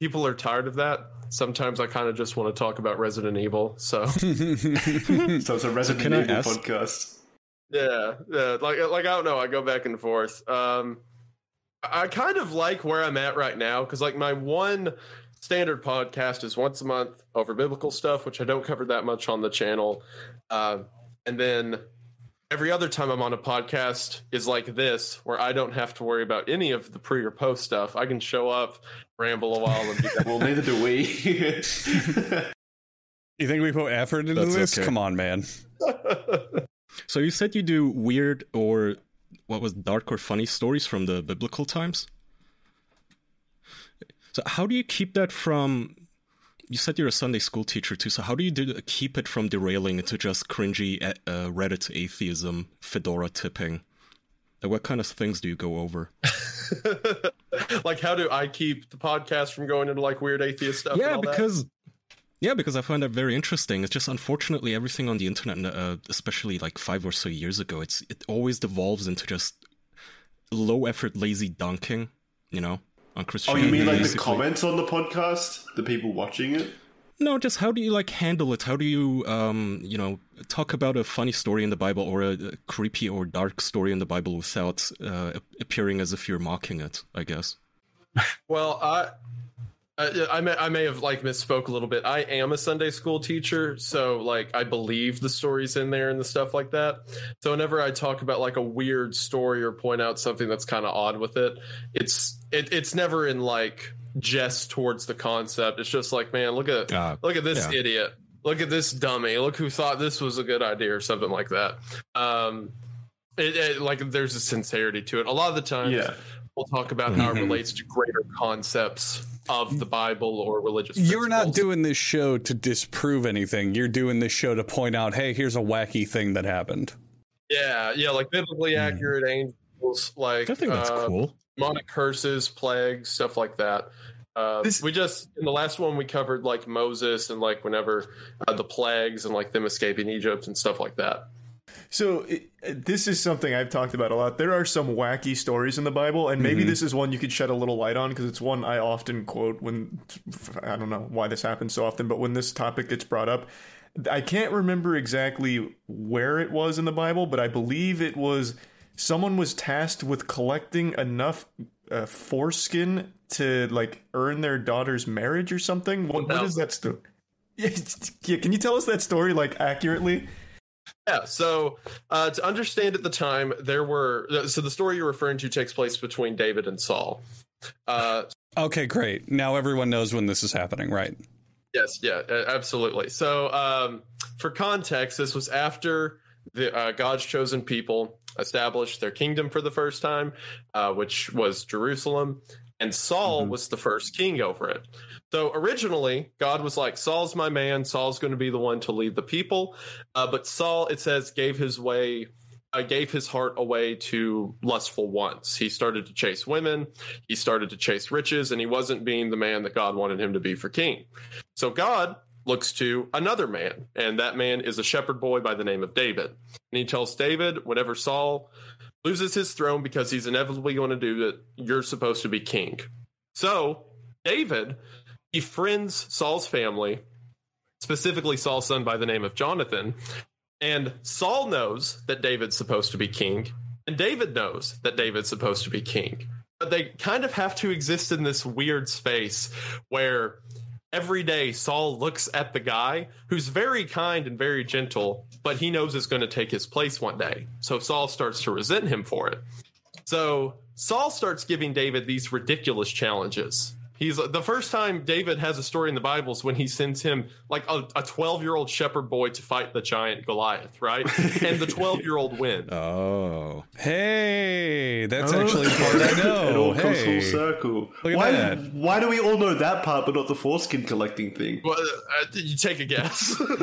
people are tired of that. Sometimes I kind of just want to talk about Resident Evil. So So it's a Resident Can Evil ask- podcast. yeah, yeah, like like I don't know. I go back and forth. Um, I I kind of like where I'm at right now because like my one standard podcast is once a month over biblical stuff, which I don't cover that much on the channel, uh, and then every other time I'm on a podcast is like this, where I don't have to worry about any of the pre or post stuff. I can show up, ramble a while, and be done. Well, neither do we. You think we put effort into That's this? okay. Come on, man. So you said you do weird or what was dark or funny stories from the biblical times? So how do you keep that from you said you're a Sunday school teacher too, so how do you do, keep it from derailing into just cringy uh, Reddit atheism, fedora tipping? Like, what kind of things do you go over? like, how do I keep the podcast from going into like weird atheist stuff? and yeah, all that? because yeah, because I find that very interesting. It's just unfortunately everything on the internet, uh, especially like five or so years ago, it's it always devolves into just low effort, lazy dunking. you know, on Oh, you mean like the comments on the podcast? The people watching it? No, just how do you like handle it? How do you, um, you know, talk about a funny story in the Bible or a, a creepy or dark story in the Bible without uh, appearing as if you're mocking it? I guess. Well, I. Uh, I may I may have like misspoke a little bit. I am a Sunday school teacher, so like I believe the stories in there and the stuff like that. So whenever I talk about like a weird story or point out something that's kind of odd with it, it's it, it's never in like jest towards the concept. It's just like, man, look at Ah, look at this yeah. idiot. Look at this dummy. Look who thought this was a good idea or something like that. Um, it, it, like there's a sincerity to it. A lot of the times, Yeah. We'll talk about how it Mhm. relates to greater concepts of the Bible or religious. You're not doing this show to disprove anything. You're doing this show to point out, hey, here's a wacky thing that happened. Yeah, yeah, like biblically accurate angels, like I think that's uh, cool. demonic curses, plagues, stuff like that. Uh, This- we just in the last one we covered like Moses and like whenever uh, the plagues and like them escaping Egypt and stuff like that. So it, this is something I've talked about a lot. There are some wacky stories in the Bible, and maybe this is one you could shed a little light on because it's one I often quote when I don't know why this happens so often, but when this topic gets brought up, I can't remember exactly where it was in the Bible, but I believe it was someone was tasked with collecting enough uh, foreskin to like earn their daughter's marriage or something. What, what is that story? Yeah, can you tell us that story like accurately? Yeah, so uh, to understand at the time, there were so the story you're referring to takes place between David and Saul. Uh, Okay, great. Now everyone knows when this is happening, right? Yes, yeah, absolutely. So, um, for context, this was after the uh, God's chosen people established their kingdom for the first time, uh, which was Jerusalem, and Saul was the first king over it. So originally, God was like, "Saul's my man. Saul's going to be the one to lead the people," uh, but Saul, it says, gave his way. Uh, gave his heart away to lustful wants. He started to chase women. He started to chase riches, and he wasn't being the man that God wanted him to be for king. So God looks to another man, and that man is a shepherd boy by the name of David. And he tells David, whenever Saul loses his throne because he's inevitably going to do it, you're supposed to be king. So David befriends Saul's family, specifically Saul's son by the name of Jonathan. And Saul knows that David's supposed to be king, and David knows that David's supposed to be king. But they kind of have to exist in this weird space where every day Saul looks at the guy who's very kind and very gentle, but he knows is going to take his place one day. So Saul starts to resent him for it. So Saul starts giving David these ridiculous challenges. He's the first time David has a story in the Bible is when he sends him like a 12 year old shepherd boy to fight the giant Goliath, right? and the 12 year old wins. Oh, Hey, that's actually part I it know. all comes Hey. full circle. Look at why, that. why do we all know that part but not the foreskin collecting thing? Well, uh, you take a guess.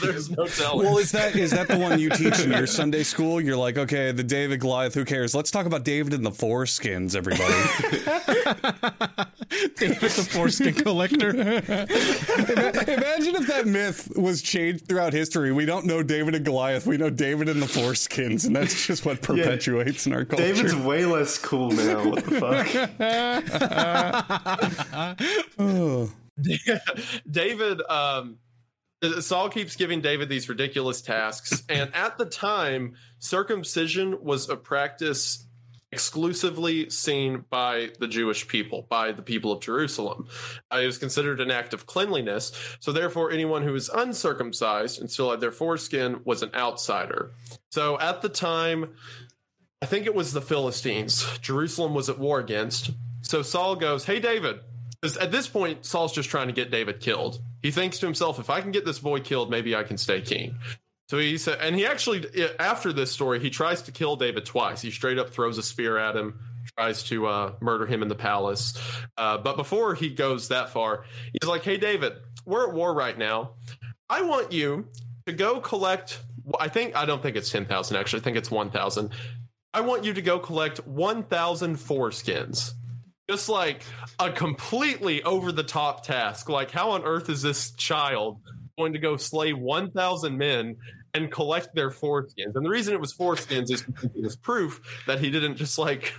There's no telling. Well, is that is that the one you teach in your Sunday school? You're like, okay, the David Goliath. Who cares? Let's talk about David and the foreskins, everybody. David the foreskin collector. Imagine if that myth was changed throughout history. We don't know David and Goliath. We know David and the foreskins, and that's just what perpetuates in our culture. David's way less cool now. What the fuck? David, um, Saul keeps giving David these ridiculous tasks, and at the time, circumcision was a practice exclusively seen by the Jewish people, by the people of Jerusalem. Uh, it was considered an act of cleanliness, so therefore, anyone who was uncircumcised and still had their foreskin was an outsider. So at the time, I think it was the Philistines. Jerusalem was at war against. So Saul goes, Hey, David. Because at this point, Saul's just trying to get David killed. He thinks to himself, if I can get this boy killed, maybe I can stay king. So he said, and he actually, after this story, he tries to kill David twice. He straight up throws a spear at him, tries to uh, murder him in the palace. Uh, but before he goes that far, he's like, Hey, David, we're at war right now. I want you to go collect, I think, I don't think it's 10,000 actually, I think it's 1,000. I want you to go collect 1,000 foreskins. Just like a completely over the top task. Like, how on earth is this child going to go slay 1,000 men and collect their foreskins? And the reason it was foreskins is because it was proof that he didn't just like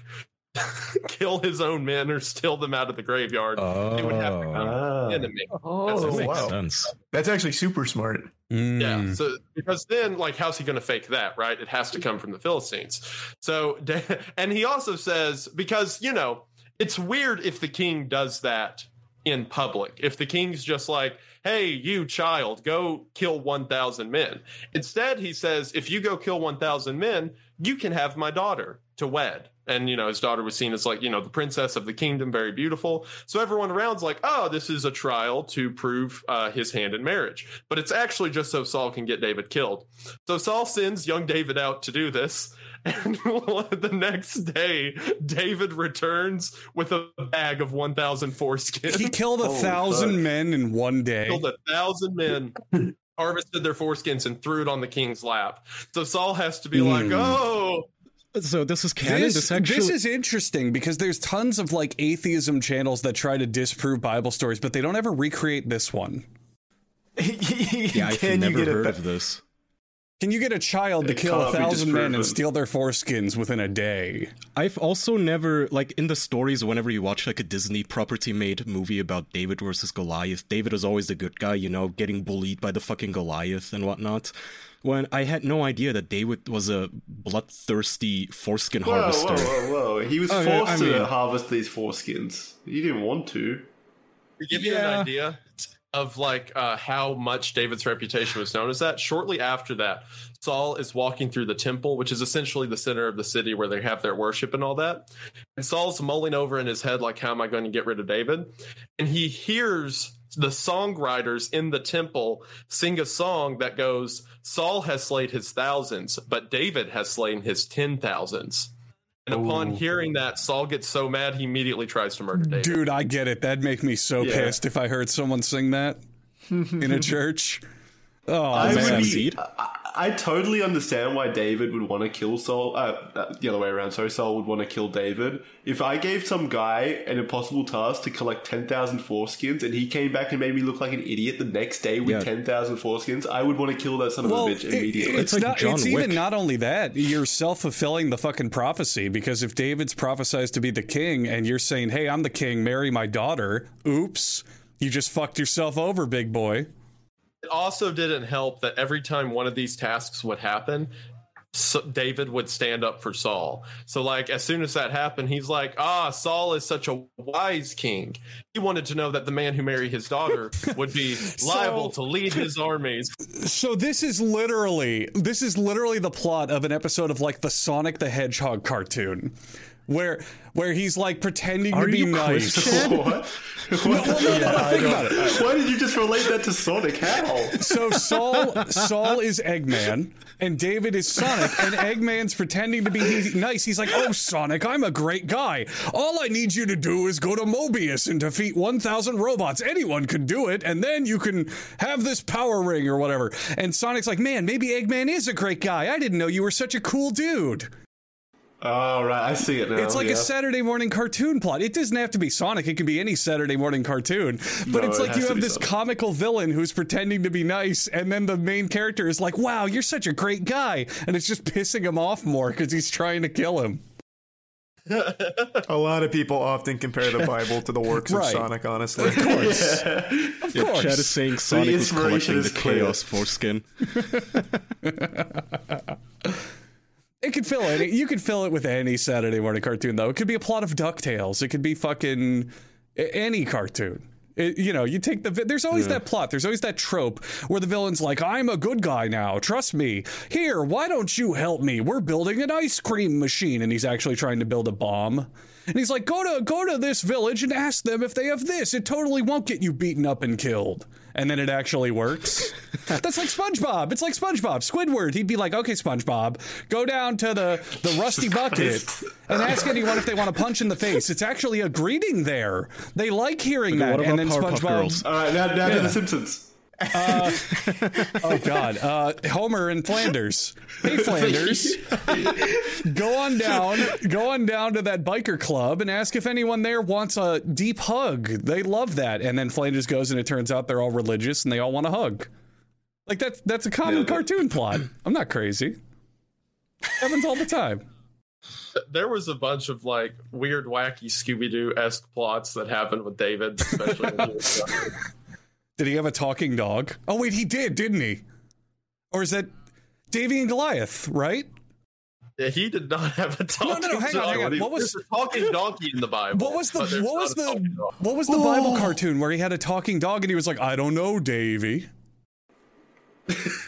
kill his own men or steal them out of the graveyard, they would have to come Ah. enemy. Oh, That's Makes wow. sense. That's actually super smart. Mm. Yeah. So because then, like, how's he going to fake that? Right? It has to come from the Philistines. So, and he also says because you know it's weird if the king does that in public. If the king's just like, "Hey, you child, go kill one thousand men." Instead, he says, "If you go kill one thousand men, you can have my daughter to wed." And you know, his daughter was seen as like you know the princess of the kingdom, very beautiful. So everyone around's like, "Oh, this is a trial to prove uh, his hand in marriage." But it's actually just so Saul can get David killed. So Saul sends young David out to do this. And the next day, David returns with a bag of 1,000 foreskins. He killed a Holy thousand fuck. men in one day. killed a thousand men, harvested their foreskins, and threw it on the king's lap. So Saul has to be like, Hmm. "Oh, So this is canon. This, This, actually. this is interesting because there's tons of like atheism channels that try to disprove Bible stories, but they don't ever recreate this one. yeah, I've Can you never get it heard ba- of this. Can you get a child to It kill a thousand men and steal their foreskins within a day? I've also never like in the stories whenever you watch like a Disney property made movie about David versus Goliath, David is always the good guy, you know, getting bullied by the fucking Goliath and whatnot. When I had no idea that David was a bloodthirsty foreskin Whoa, harvester. whoa, whoa, whoa. He was Oh, forced yeah, I to harvest these foreskins. He didn't want to. To give you an idea of like uh, how much David's reputation was known as that, shortly after that, Saul is walking through the temple, which is essentially the center of the city where they have their worship and all that. And Saul's mulling over in his head, like, how am I going to get rid of David? And he hears the songwriters in the temple sing a song that goes, Saul has slain his thousands, but David has slain his ten thousands. And upon Ooh. hearing that, Saul gets so mad he immediately tries to murder David. Dude, I get it. That'd make me so Yeah. pissed if I heard someone sing that in a church. Oh I, man. would be, Succeed? I, I totally understand why David would want to kill Saul. Uh, uh, the other way around. Sorry, Saul would want to kill David. If I gave some guy an impossible task to collect 10,000 foreskins and he came back and made me look like an idiot the next day with Yeah. 10,000 foreskins, I would want to kill that son of a bitch it- immediately. it's, like not. John it's even not only that. You're self fulfilling the fucking prophecy because if David's prophesized to be the king and you're saying, "Hey, I'm the king, marry my daughter," oops, you just fucked yourself over, big boy. It also didn't help that every time one of these tasks would happen, so David would stand up for Saul. So, like, as soon as that happened, he's like, ah, Saul is such a wise king. He wanted to know that the man who married his daughter would be liable to lead his armies. So this is literally this is literally the plot of an episode of like the Sonic the Hedgehog cartoon. Where where he's like pretending Are to be you nice. Christian? what? No, no, no, no, think about it. Why did you just relate that to Sonic? How? So Saul Saul is Eggman and David is Sonic and Eggman's pretending to be he's nice. He's like, "Oh Sonic, I'm a great guy. All I need you to do is go to Mobius and defeat 1000 robots. Anyone can do it and then you can have this power ring or whatever." And Sonic's like, "Man, maybe Eggman is a great guy. I didn't know you were such a cool dude." Oh, right. I see it now. It's like yeah. a Saturday morning cartoon plot. It doesn't have to be Sonic. It can be any Saturday morning cartoon. But No, it's it like has you have this Sonic. comical villain who's pretending to be nice, and then the main character is like, "Wow, you're such a great guy," and it's just pissing him off more because he's trying to kill him. A lot of people often compare the Bible to the works Right. of Sonic, honestly. Of course, Yeah, course. Chad is saying Sonic was inspiration collecting is the chaos foreskin. it could fill it. You could fill it with any Saturday morning cartoon, though. It could be a plot of Ducktales. It could be fucking any cartoon. It- you know, you take the. There's always that plot. There's always that trope where the villain's like, "I'm a good guy now. Trust me. Here, why don't you help me? We're building an ice cream machine," and he's actually trying to build a bomb. And he's like, "Go to go to this village and ask them if they have this. It totally won't get you beaten up and killed." And then it actually works. That's like SpongeBob. It's like SpongeBob. Squidward. He'd be like, "Okay, SpongeBob, go down to the the rusty bucket and ask anyone if they want to punch in the face. It's actually a greeting there. They like hearing Okay, that." and then Powerpuff SpongeBob. Girls? All right, now, now to The Simpsons. Oh God, uh, Homer and Flanders. Hey Flanders, go on down, go on down to that biker club and ask if anyone there wants a deep hug. They love that. And then Flanders goes, and it turns out they're all religious and they all want a hug. Like that's that's a common Yeah, cartoon plot. I'm not crazy. Happens all the time. there was a bunch of like weird, wacky Scooby Doo esque plots that happened with David, especially when he was younger. Did he have a talking dog? Oh wait, he did, didn't he? Or is that Davey and Goliath? Right? Yeah, he did not have a talking no, no, no, hang on, hang on. What was- a talking donkey in the Bible? What was the what was the what was the Bible cartoon where he had a talking dog and he was like, I don't know, Davey.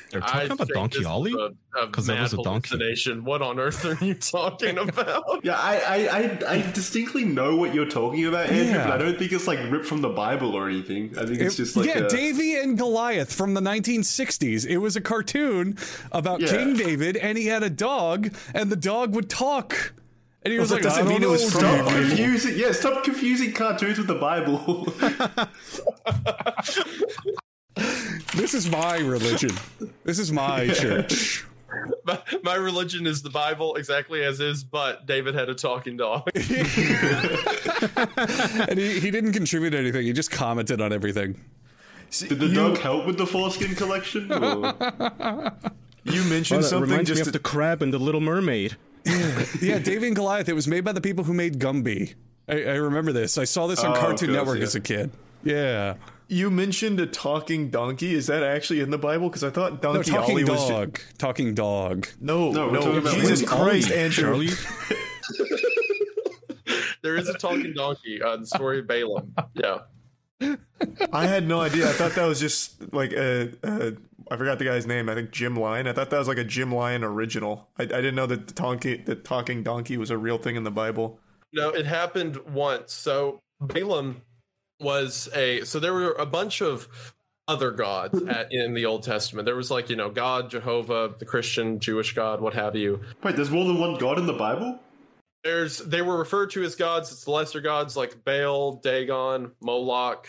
They're I talking about think Donkey this Ollie? a- a 'Cause that was a donkey. hallucination. What on earth are you talking about? Yeah, I, I, I, I distinctly know what you're talking about, Andrew, Yeah. but I don't think it's like ripped from the Bible or anything. I think it's It- just like yeah, a, Davey and Goliath from the 1960s. It was a cartoon about Yeah. King David, and he had a dog, and the dog would talk. And he was that like, doesn't I don't mean it was from Stop the Davey." confusing. Yeah, stop confusing cartoons with the Bible. This is my religion. This is my church. my, my religion is the Bible exactly as is, but David had a talking dog. and he, he didn't contribute anything. He just commented on everything. Did the dog help with the foreskin collection? You mentioned that something reminds me just of the crab and the Little Mermaid. Yeah, David and Goliath. It was made by the people who made Gumby. I, I remember this. I saw this on Oh, Cartoon course, Network yeah. as a kid. Yeah. You mentioned a talking donkey. Is that actually in the Bible? Because I thought No, Donkey talking Ollie was ju- dog. Talking dog. no, No, no, about Jesus Donkey Christ, Ollie, Andrew. Charlie. there is a talking donkey. Uh, the story of Balaam. Yeah. I had no idea. I thought that was just like a, a I forgot the guy's name. I think Jim Lyon. I thought that was like a Jim Lyon original. I, I didn't know that the donkey, the talking donkey, was a real thing in the Bible. No, it happened once. So Balaam was a so there were a bunch of other gods hmm. at, in the Old Testament. There was like you know God, Jehovah, the Christian, Jewish God, what have you. Wait, there's more than one god in the Bible? There's they were referred to as gods. It's the lesser gods like Baal, Dagon, Moloch.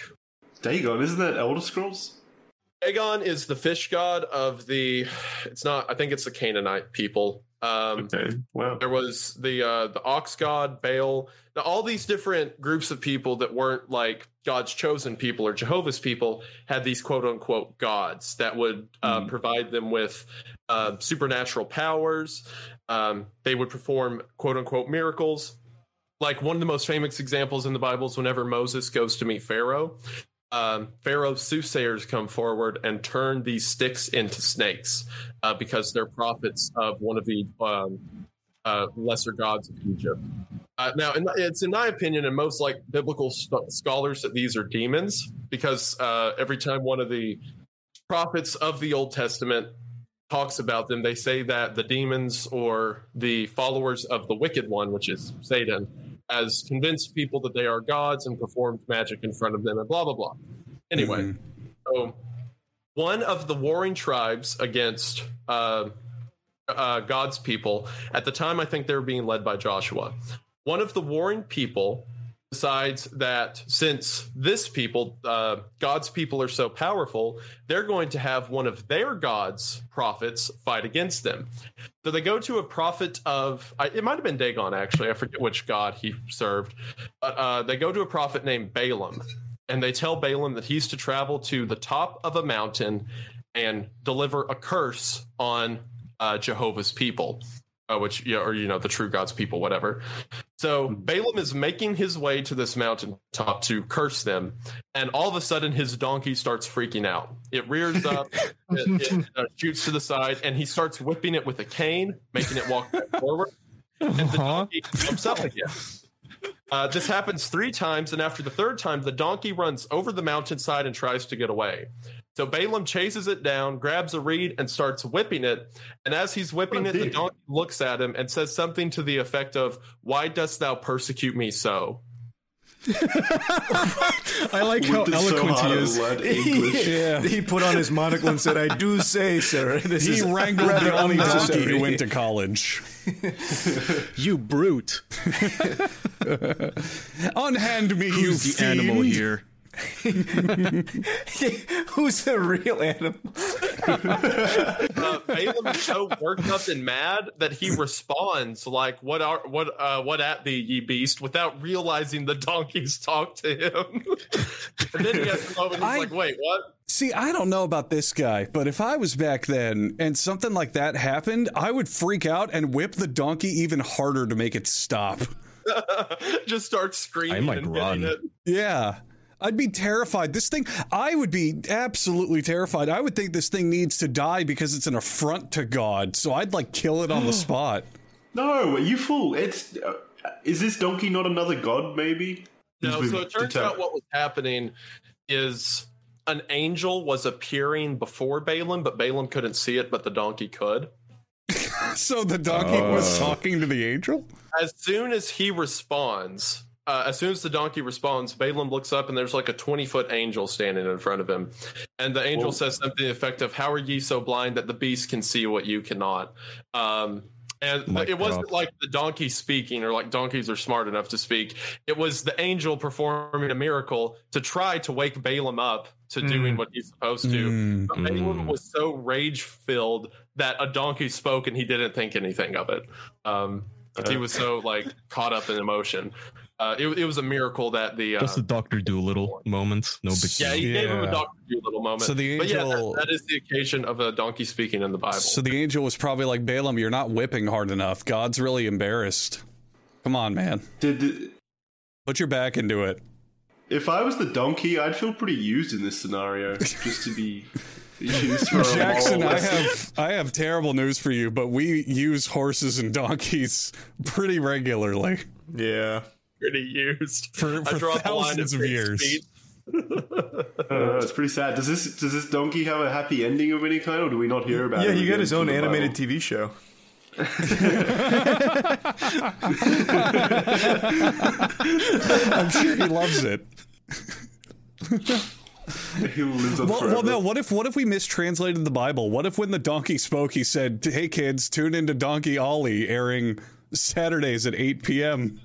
Dagon, isn't that Elder Scrolls? Dagon is the fish god of the. It's not. I think it's the Canaanite people. Um, Okay, wow. There was the uh, the ox god Baal. All these different groups of people that weren't like God's chosen people or Jehovah's people had these quote unquote gods that would uh, provide them with uh, supernatural powers. Um, they would perform quote unquote miracles. Like one of the most famous examples in the Bible is whenever Moses goes to meet Pharaoh. Um, Pharaoh's soothsayers come forward and turn these sticks into snakes uh, because they're prophets of one of the um, uh, lesser gods of Egypt. Uh, now, it's in my opinion, and most like biblical scholars, that these are demons because uh, every time one of the prophets of the Old Testament talks about them, they say that the demons or the followers of the wicked one, which is Satan, has convinced people that they are gods and performed magic in front of them, and blah blah blah. Anyway, so one of the warring tribes against uh, uh, God's people at the time, I think they were being led by Joshua. One of the warring people decides that since this people, uh, God's people, are so powerful, they're going to have one of their gods' prophets fight against them. So they go to a prophet of, it might have been Dagon actually, I forget which god he served, but uh, they go to a prophet named Balaam, and they tell Balaam that he's to travel to the top of a mountain and deliver a curse on uh, Jehovah's people, uh, which yeah, or you know the true God's people, whatever. So Balaam is making his way to this mountaintop to curse them, and all of a sudden his donkey starts freaking out. It rears up, it, it uh, shoots to the side, and he starts whipping it with a cane, making it walk forward. And the donkey jumps up again. Uh, this happens three times, and after the third time, the donkey runs over the mountainside and tries to get away. So Balaam chases it down, grabs a reed, and starts whipping it. And as he's whipping it, the donkey looks at him and says something to the effect of, Why dost thou persecute me so? I like how Whipped it so eloquent he is. Yeah. He put on his monocle and said, "I do say, sir, this He is wrangled the only donkey who went to college. You brute. Unhand me, you Who's the animal here? Who's the real animal? Uh, Balaam is so worked up and mad that he responds like, "What are what uh, what at thee, ye beast?" without realizing the donkeys talk to him. and then he has a moment. He's I- like, "Wait, what?" See, I don't know about this guy, but if I was back then and something like that happened, I would freak out and whip the donkey even harder to make it stop. Just start screaming. I might and run. it. Yeah. I'd be terrified. This thing, I would be absolutely terrified. I would think this thing needs to die because it's an affront to God. So I'd like kill it on the spot. No, you fool? It's uh, is this donkey not another god? Maybe. No, so it turns deter- out what was happening is an angel was appearing before Balaam, but Balaam couldn't see it, but the donkey could. So the donkey was Oh. talking to the angel? As soon as he responds, uh, as soon as the donkey responds, Balaam looks up and there's like a 20 foot angel standing in front of him. And the angel Whoa. says something to the effect of, How are ye so blind that the beast can see what you cannot? Um, and it wasn't like the donkey speaking or like donkeys are smart enough to speak. It was the angel performing a miracle to try to wake Balaam up to doing what he's supposed to. Mm. But Balaam Mm. was so rage filled that a donkey spoke and he didn't think anything of it. Um, he was so like caught up in emotion. Uh, it, it was a miracle that the uh, Just the Doctor Dolittle moment. No big yeah deal. he gave him a Yeah. Doctor Dolittle moment. So the but yeah, angel- that, that is the occasion of a donkey speaking in the Bible. So the angel was probably like, Balaam, you're not whipping hard enough. God's really embarrassed. Come on, man. Did Put your back into it. if I was the donkey, I'd feel pretty used in this scenario, just to be used for a Jackson, I have I have terrible news for you, but we use horses and donkeys pretty regularly. Yeah. Pretty used For- I for draw the line thousands of years. speed. I uh, it's pretty sad. Does this does this donkey have a happy ending of any kind, or do we not hear about it? Yeah, he got his own animated Bible? TV show. I'm sure he loves it. He lives on Well, forever. well, no. What if what if we mistranslated the Bible? What if when the donkey spoke, he said, "Hey kids, tune into Donkey Ollie, airing Saturdays at 8 p.m."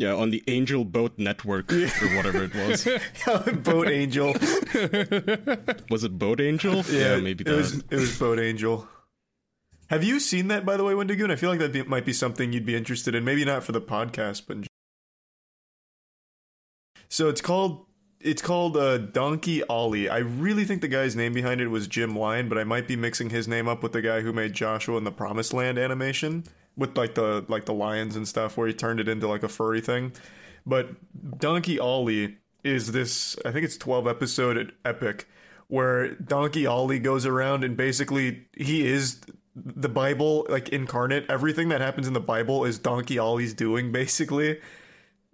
Yeah, on the Angel Boat Network or whatever it was. Boat Angel. Was it Boat Angel? Yeah, maybe it that. was. It was Boat Angel. Have you seen that, by the way, Wendigoon? I feel like that be, might be something you'd be interested in. Maybe not for the podcast, but in- so it's called. It's called uh, Donkey Ollie. I really think the guy's name behind it was Jim Lyon, but I might be mixing his name up with the guy who made Joshua in the Promised Land animation with like the like the lions and stuff, where he turned it into like a furry thing. But Donkey Ollie is this. I think it's twelve episode epic where Donkey Ollie goes around and basically he is the Bible like incarnate. Everything that happens in the Bible is Donkey Ollie's doing basically.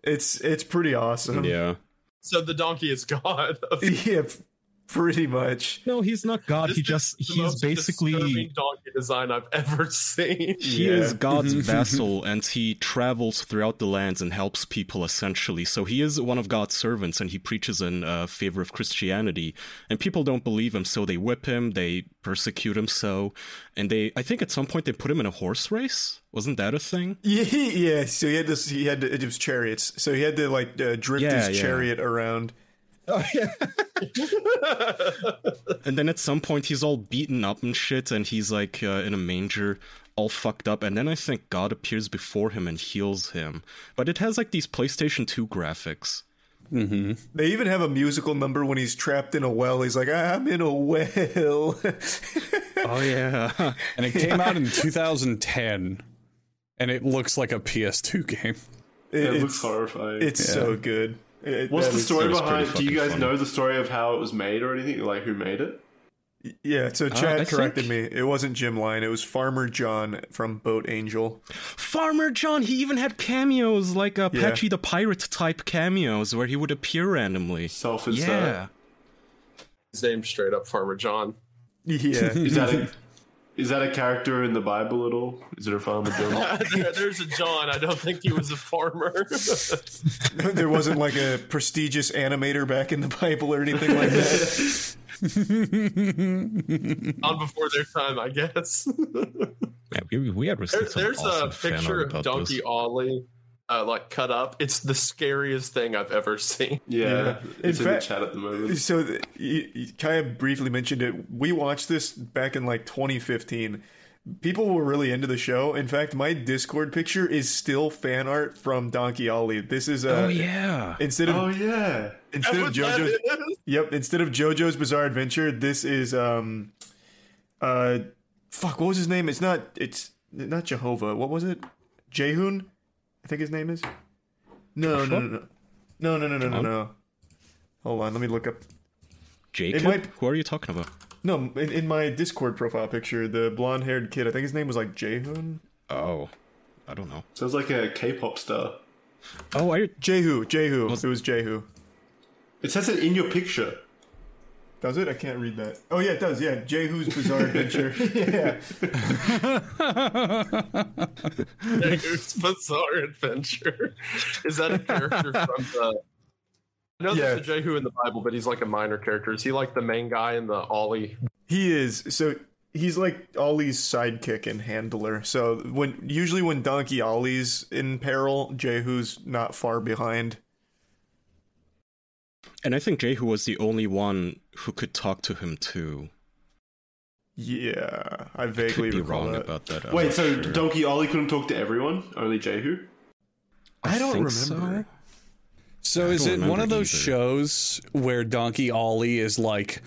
It's it's pretty awesome. yeah. So the donkey is God. yeah, p- pretty much. No, he's not God. This he just the he's most basically disturbing donkey design I've ever seen. he Yeah. is God's vessel, and he travels throughout the lands and helps people essentially. So he is one of God's servants and he preaches in uh, favor of Christianity. And people don't believe him, so they whip him, they persecute him. So, and they I think at some point they put him in a horse race. Wasn't that a thing? Yeah, he- yeah. So he had this. He had to, it was chariots. So he had to like uh, drift Yeah, his yeah. chariot around. And then at some point he's all beaten up and shit, and he's like uh, in a manger, all fucked up. And then I think God appears before him and heals him. But it has like these PlayStation 2 graphics. They even have a musical number when he's trapped in a well. He's like, "I'm in a well." Oh yeah, And it came out in 2010, and it looks like a PS2 game. It- it looks horrifying. it's so good. It- What's the is- story behind? pretty Do you guys funny. know the story of how it was made or anything? Like who made it? Yeah, so Chad I corrected think- me. It wasn't Jim Lyon. It was Farmer John from Boat Angel. Farmer John. He even had cameos like uh, Yeah. Patchy the Pirate type cameos where he would appear randomly. Self insert. Yeah, His name's straight up Farmer John. Yeah, Is that a, is that a character in the Bible at all? Is it a farmer John? There- there's a John. I don't think he was a farmer. there wasn't like a prestigious animator back in the Bible or anything like that. On before their time, I guess. yeah we, we had There, there's awesome a picture of Donkey this. Ollie, uh, like cut up. It's the scariest thing I've ever seen. Yeah, Yeah. it's In in, fact- the chat at the moment. So th- you, you kind of briefly mentioned it. We watched this back in like 2015. people were really into the show. In fact, my Discord picture is still fan art from Donkey Ollie. This is uh, oh yeah. instead of Oh yeah. instead of What JoJo's? Yep, instead of JoJo's Bizarre Adventure, this is um uh fuck, what was his name? It's not it's not Jehovah. What was it? Jehun? I think his name is. No, no, no, no. No, no, no, no, no, no. Hold on, let me look up. Jacob? might- Who are you talking about? No, in, in my Discord profile picture, the blonde-haired kid, I think his name was like Jehun. Oh, I don't know. Sounds like a K-pop star. Oh, I Jehu, Jehu. it was Jehu. It says it in your picture. Does it? I can't read that. Oh yeah, it does. Yeah, Jehu's Bizarre Adventure. yeah. Jehu's Bizarre Adventure. Is that a character from the? I know there's a Jehu in the Bible, but he's like a minor character. Is he like the main guy in the Ollie? He is. So he's like Ollie's sidekick and handler. So when usually when Donkey Ollie's in peril, Jehu's not far behind. And I think Jehu was the only one who could talk to him too. Yeah, I vaguely Could be wrong that. about that. I'm Wait, so sure. Donkey Ollie couldn't talk to everyone? Only Jehu? I don't think remember. So I is it one of those either. shows where Donkey Ollie is like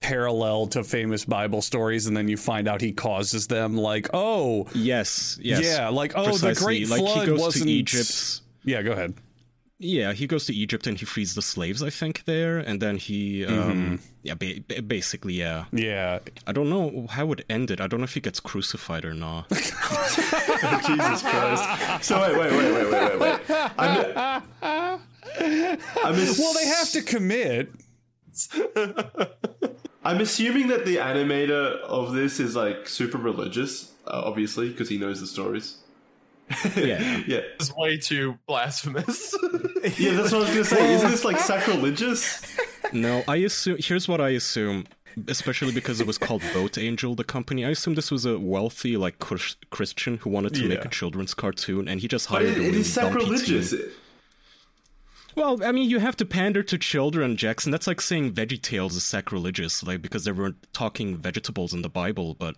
parallel to famous Bible stories, and then you find out he causes them? Like, oh, Yes, yes. yeah, like oh, precisely. the Great like Flood he goes wasn't to Egypt. Yeah, go ahead. Yeah, he goes to Egypt and he frees the slaves, I think, there, and then he, um, yeah, ba- ba- basically, yeah. Yeah, I don't know how it ended. I don't know if he gets crucified or not. Jesus Christ. So wait, wait, wait, wait, wait, wait, wait. I'm, I'm ass- well, they have to commit. I'm assuming that the animator of this is like super religious, uh, obviously, because he knows the stories. yeah. Yeah. Is way too blasphemous. Yeah, that's what I was gonna say. Isn't this like sacrilegious? No, I assume. Here's what I assume. Especially because it was called Boat Angel, the company. I assume this was a wealthy, like Chris- Christian who wanted to make a children's cartoon, and he just But hired it, a it really is dumpy sacrilegious. Well, I mean, you have to pander to children, Jackson. That's like saying VeggieTales is sacrilegious, like because they weren't talking vegetables in the Bible, but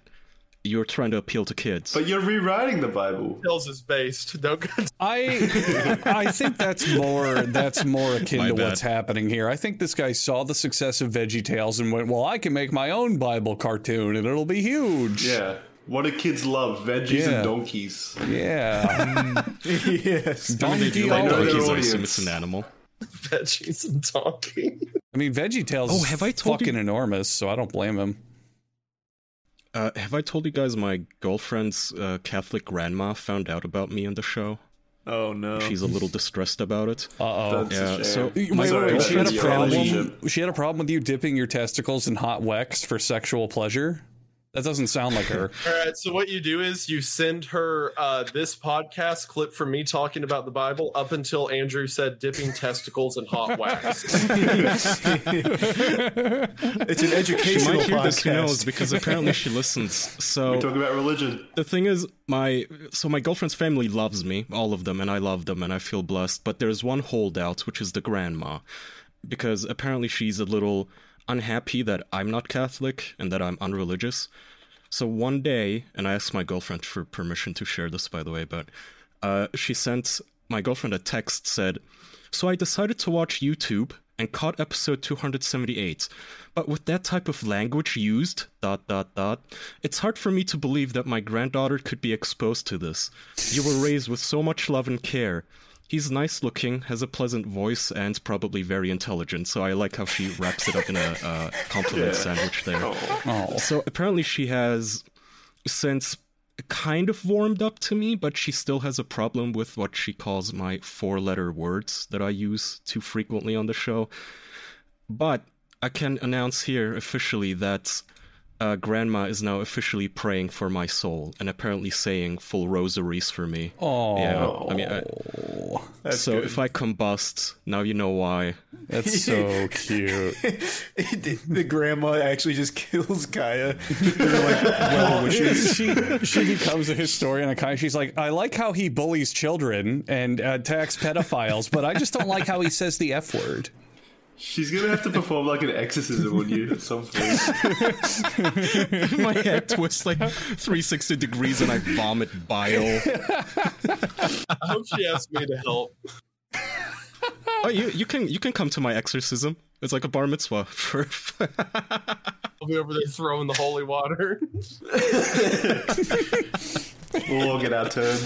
you're trying to appeal to kids. But you're rewriting the Bible. Hills is based. Don't go I I think that's more that's more akin My to bad. what's happening here. I think this guy saw the success of VeggieTales and went, "Well, I can make my own Bible cartoon and it'll be huge." Yeah. What do kids love? Veggies Yeah. and donkeys. Yeah. yes. Donkey They know Donkeys, I assume it's an animal. veggies and talking. I mean, VeggieTales Oh, have I told you- fucking enormous, so I don't blame him. Uh, have I told you guys my girlfriend's uh, Catholic grandma found out about me on the show? Oh no. She's a little distressed about it. Uh oh. Yeah, so- Wait, My wait, Sorry, wait. She had a problem. She had a problem with you dipping your testicles in hot wax for sexual pleasure. That doesn't sound like her. All right. So what you do is you send her uh, this podcast clip from me talking about the Bible up until Andrew said dipping testicles in hot wax. it's an She educational might hear this, who knows, because apparently she listens. So We talk about religion. the thing is, my so my girlfriend's family loves me, all of them, and I love them, and I feel blessed. But there's one holdout, which is the grandma, because apparently she's a little unhappy that I'm not Catholic and that I'm unreligious. So one day, and I asked my girlfriend for permission to share this, by the way, but uh, she sent my girlfriend a text said, "So I decided to watch YouTube." And caught episode 278. But with that type of language used, dot dot dot, it's hard for me to believe that my granddaughter could be exposed to this. You were raised with so much love and care. He's nice looking, has a pleasant voice, and probably very intelligent. So I like how she wraps it up in a uh, compliment sandwich there. Oh. So apparently she has since kind of warmed up to me, but she still has a problem with what she calls my four letter words that I use too frequently on the show. But I can announce here officially that uh, Grandma is now officially praying for my soul and apparently saying full rosaries for me. Oh. Yeah, I mean, I, That's so good. if I combust, now you know why. That's so cute. the grandma actually just kills Kaya. Like well wishes. she she becomes a historian of kind. She's like, I like how he bullies children and attacks pedophiles, but I just don't like how he says the f word. She's gonna have to perform like an exorcism on you at some point. My head twists like 360 degrees and I vomit bile. I hope she asks me to help. Oh, you you can you can come to my exorcism. It's like a bar mitzvah. For I'll be over there throwing the holy water. We'll all get our turn.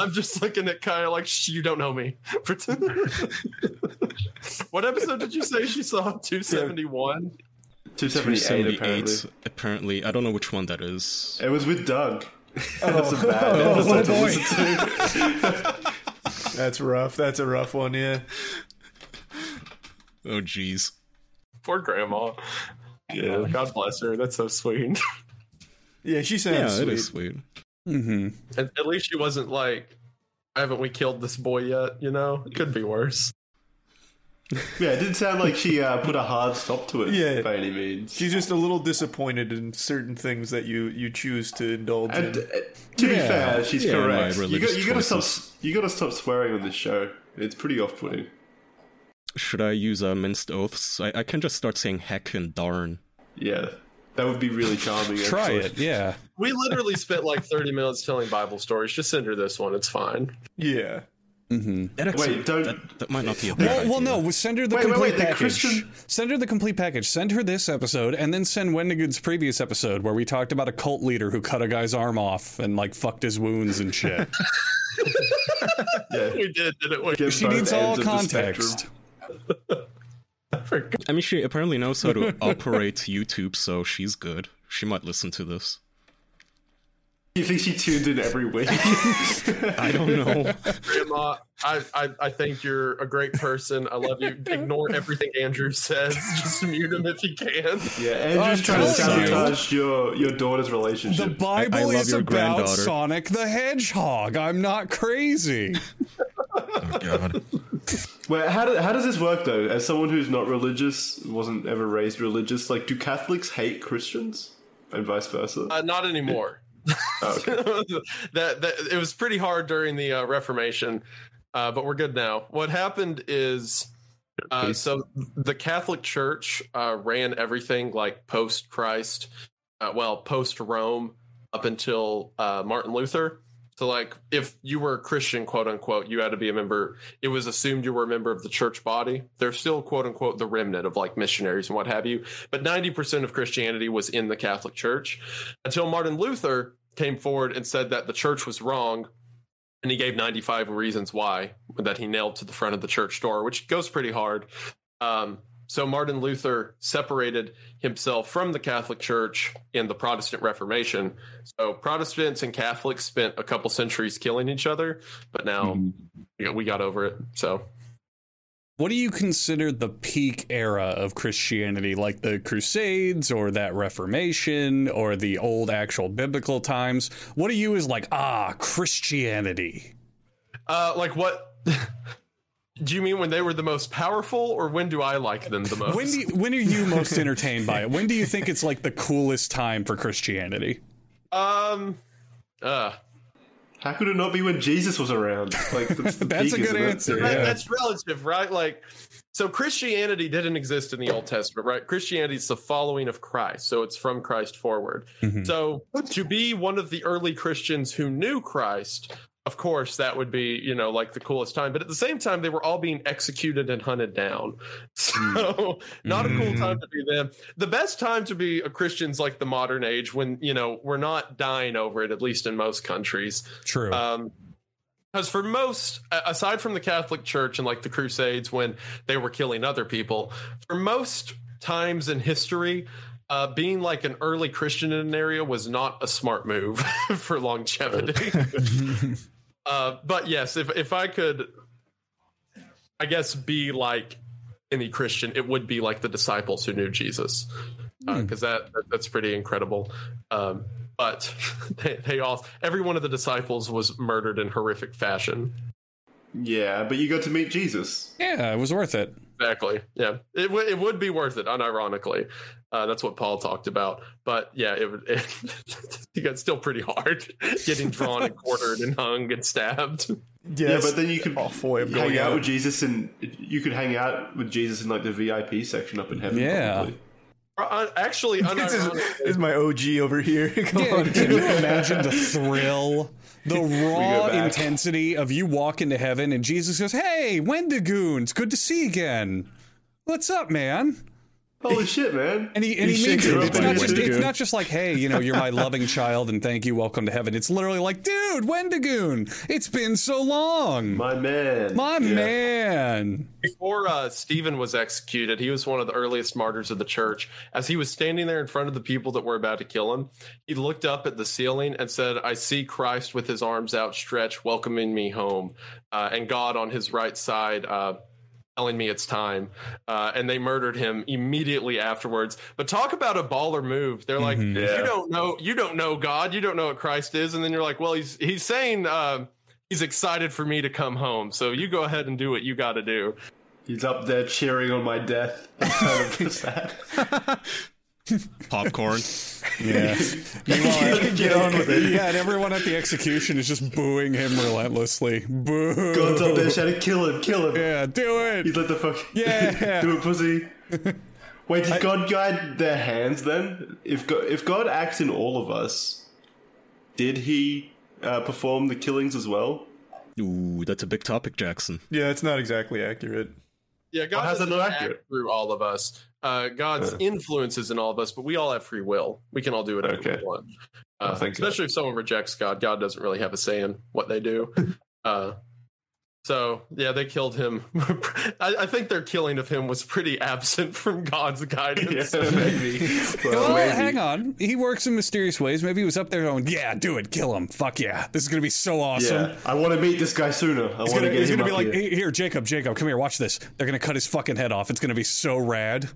I'm just looking at Kaya like, Shh, you don't know me. Pretend- what episode did you say she saw? 271? 278 apparently. 278, apparently. I don't know which one that is. It was with Doug. That's a oh. bad oh, episode to listen to. That's rough. That's a rough one. Yeah. Oh, jeez. Poor grandma. Yeah, God bless her. That's so sweet. Yeah, she sounds it sweet. is sweet. hmm at, at least she wasn't like, haven't we killed this boy yet? You know, it could be worse. Yeah, it didn't sound like she uh, put a hard stop to it Yeah. by any means. She's just a little disappointed in certain things that you you choose to indulge And uh, in. to be fair, she's Yeah, correct. You, got, you gotta stop. You gotta stop swearing on this show. It's pretty off-putting. Should I use uh, minced oaths? I, I can just start saying heck and darn. Yeah, that would be really charming. Try it. Yeah. We literally spent like 30 minutes telling Bible stories. Just send her this one. It's fine. Yeah. hmm That actually, Wait, don't- That, that might not be a bad Well, well, idea. no. Send her the Wait, wait, complete wait, the package. Christian- Send her the complete package. Send her this episode, and then send Wendigoon's previous episode where we talked about a cult leader who cut a guy's arm off and like fucked his wounds and shit. Yeah, We did, didn't we? Get she needs all ends of the spectrum. context. I mean, she apparently knows how to operate YouTube, so she's good. She might listen to this. You think she tuned in every week? I don't know. Grandma, I, I, I think you're a great person. I love you. Ignore everything Andrew says. Just mute him if you can. yeah, Andrew's I'm trying to telling you. sabotage your your daughter's relationship. The relationship. Bible I love is your about granddaughter. Sonic the Hedgehog. I'm not crazy. Oh, God. Wait, how, do, how does this work though? As someone who's not religious, wasn't ever raised religious, like do Catholics hate Christians and vice versa? Uh, not anymore. Oh, okay. that, that it was pretty hard during the uh, Reformation, uh, but we're good now. What happened is, uh, so the Catholic Church uh, ran everything like post Christ, uh, well, post Rome up until uh, Martin Luther. So, like, if you were a Christian, quote unquote, you had to be a member. It was assumed you were a member of the church body. They're still, quote unquote, the remnant of like missionaries and what have you. But 90% of Christianity was in the Catholic Church until Martin Luther came forward and said that the church was wrong. And he gave 95 reasons why that he nailed to the front of the church door, which goes pretty hard. Um, so Martin Luther separated himself from the Catholic Church in the Protestant Reformation. So Protestants and Catholics spent a couple centuries killing each other, but now we, got, we got over it. So What do you consider the peak era of Christianity, like the Crusades or that Reformation or the old actual biblical times? What do you is like, ah, Christianity? Uh, like what? Do you mean when they were the most powerful, or when do I like them the most? When do you, when are you most entertained by it? When do you think it's like the coolest time for Christianity? um, uh, How could it not be when Jesus was around? Like that's, the That's a good answer. Right, Yeah. That's relative, right? Like, so Christianity didn't exist in the Old Testament, right? Christianity is the following of Christ, so it's from Christ forward. Mhm. So to be one of the early Christians who knew Christ, of course, that would be, you know, like the coolest time. But at the same time, they were all being executed and hunted down. So not a cool time to be them. The best time to be a Christian's like the modern age when, you know, we're not dying over it, at least in most countries. True. Um, because for most, aside from the Catholic Church and like the Crusades when they were killing other people, for most times in history, uh, being like an early Christian in an area was not a smart move for longevity. uh, but yes, if if I could, I guess be like any Christian, it would be like the disciples who knew Jesus, because that that's pretty incredible. Um, but they, they all every one of the disciples was murdered in horrific fashion. Yeah, but you got to meet Jesus. yeah, it was worth it. exactly. Yeah, it w- it would be worth it. Unironically, uh, that's what Paul talked about. But yeah, it would. It, it got still pretty hard getting drawn and quartered and hung and stabbed. Yeah, Yes, but then you could awful way of going hang out out. with Jesus, and you could hang out with Jesus in like the VIP section up in heaven. Yeah. probably. Uh, actually, This is, this is my OG over here. Come Yeah, on. can you imagine the thrill, the raw intensity of you walk into heaven and Jesus goes, "Hey, Wendigoons, good to see you again. What's up, man?" Holy shit, man! And he and He's he means it. It's not just it's not just like, "Hey, you know, you're my loving child and thank you, welcome to heaven." It's literally like, "Dude, Wendigoon, it's been so long, My man. my Yeah. man." before uh, Stephen was executed, he was one of the earliest martyrs of the church. As he was standing there in front of the people that were about to kill him, he looked up at the ceiling and said, "I see Christ with his arms outstretched, welcoming me home, uh, and God on his right side." Uh, telling me it's time uh, and they murdered him immediately afterwards but talk about a baller move they're like Mhm. Yeah. you don't know you don't know god you don't know what christ is and then you're like well he's he's saying uh, he's excited for me to come home so you go ahead and do what you got to do He's up there cheering on my death. That's kind of sad. Popcorn. Yeah. Meanwhile, get on with it. Yeah, and everyone at the execution is just booing him relentlessly. Boo. God's up there shouting, "Kill him! Kill him!" Yeah, do it. He's like the fuck. Yeah. do it, pussy. Wait, did God guide their hands then? If God, if God acts in all of us, did He uh, perform the killings as well? Ooh, that's a big topic, Jackson. Yeah, it's not exactly accurate. Yeah, God how's doesn't act through all of us. Uh, God's influences in all of us, but we all have free will. We can all do whatever Okay. we want. Uh, God. especially if someone rejects God, God doesn't really have a say in what they do. uh, so yeah, they killed him. I, I think their killing of him was pretty absent from God's guidance. Yeah, maybe. Well, Well, maybe. hang on. He works in mysterious ways. Maybe he was up there going, "Yeah, do it, kill him. Fuck yeah, this is gonna be so awesome." Yeah, I want to meet this guy sooner. I He's gonna, get he's him gonna be up like, here. "Here, Jacob, Jacob, come here. Watch this. They're gonna cut his fucking head off. It's gonna be so rad."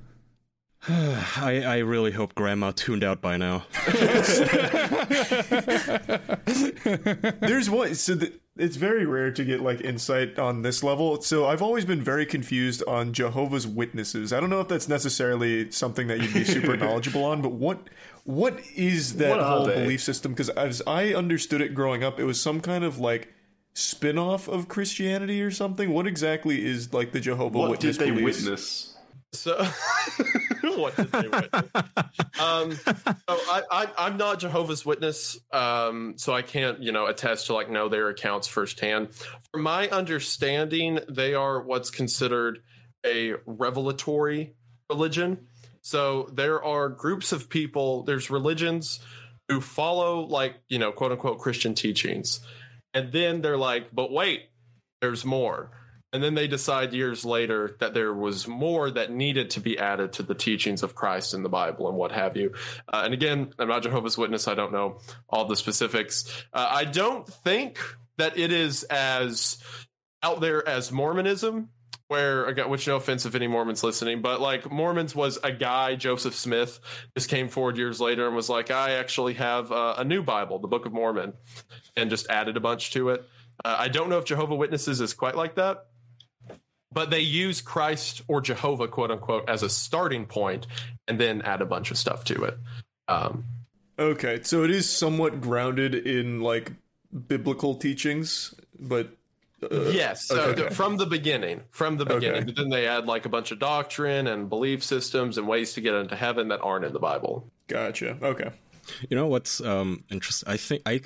I, I really hope Grandma tuned out by now. There's one. So th- it's very rare to get like insight on this level. So I've always been very confused on Jehovah's Witnesses. I don't know if that's necessarily something that you'd be super knowledgeable on, but what what is that What whole they? belief system? Because as I understood it growing up, it was some kind of like spin-off of Christianity or something. What exactly is like the Jehovah what Witness did they beliefs? witness? So, what did they witness? um, so I, I'm not Jehovah's Witness, um, so I can't, you know, attest to like know their accounts firsthand. From my understanding, they are what's considered a revelatory religion. So there are groups of people. There's religions who follow like you know quote unquote Christian teachings, and then they're like, but wait, there's more. And then they decide years later that there was more that needed to be added to the teachings of Christ in the Bible and what have you. Uh, and again, I'm not Jehovah's Witness. I don't know all the specifics. Uh, I don't think that it is as out there as Mormonism, where, again, which no offense if any Mormons listening, but like Mormons was a guy, Joseph Smith, just came forward years later and was like, I actually have uh, a new Bible, the Book of Mormon, and just added a bunch to it. Uh, I don't know if Jehovah Witnesses is quite like that but they use Christ or Jehovah, quote unquote, as a starting point, and then add a bunch of stuff to it. Um, Okay, so it is somewhat grounded in like biblical teachings, but uh, yes, so okay. th- from the beginning, from the beginning, Okay. but then they add like a bunch of doctrine and belief systems and ways to get into heaven that aren't in the Bible. gotcha. Okay. You know what's um interesting? I think I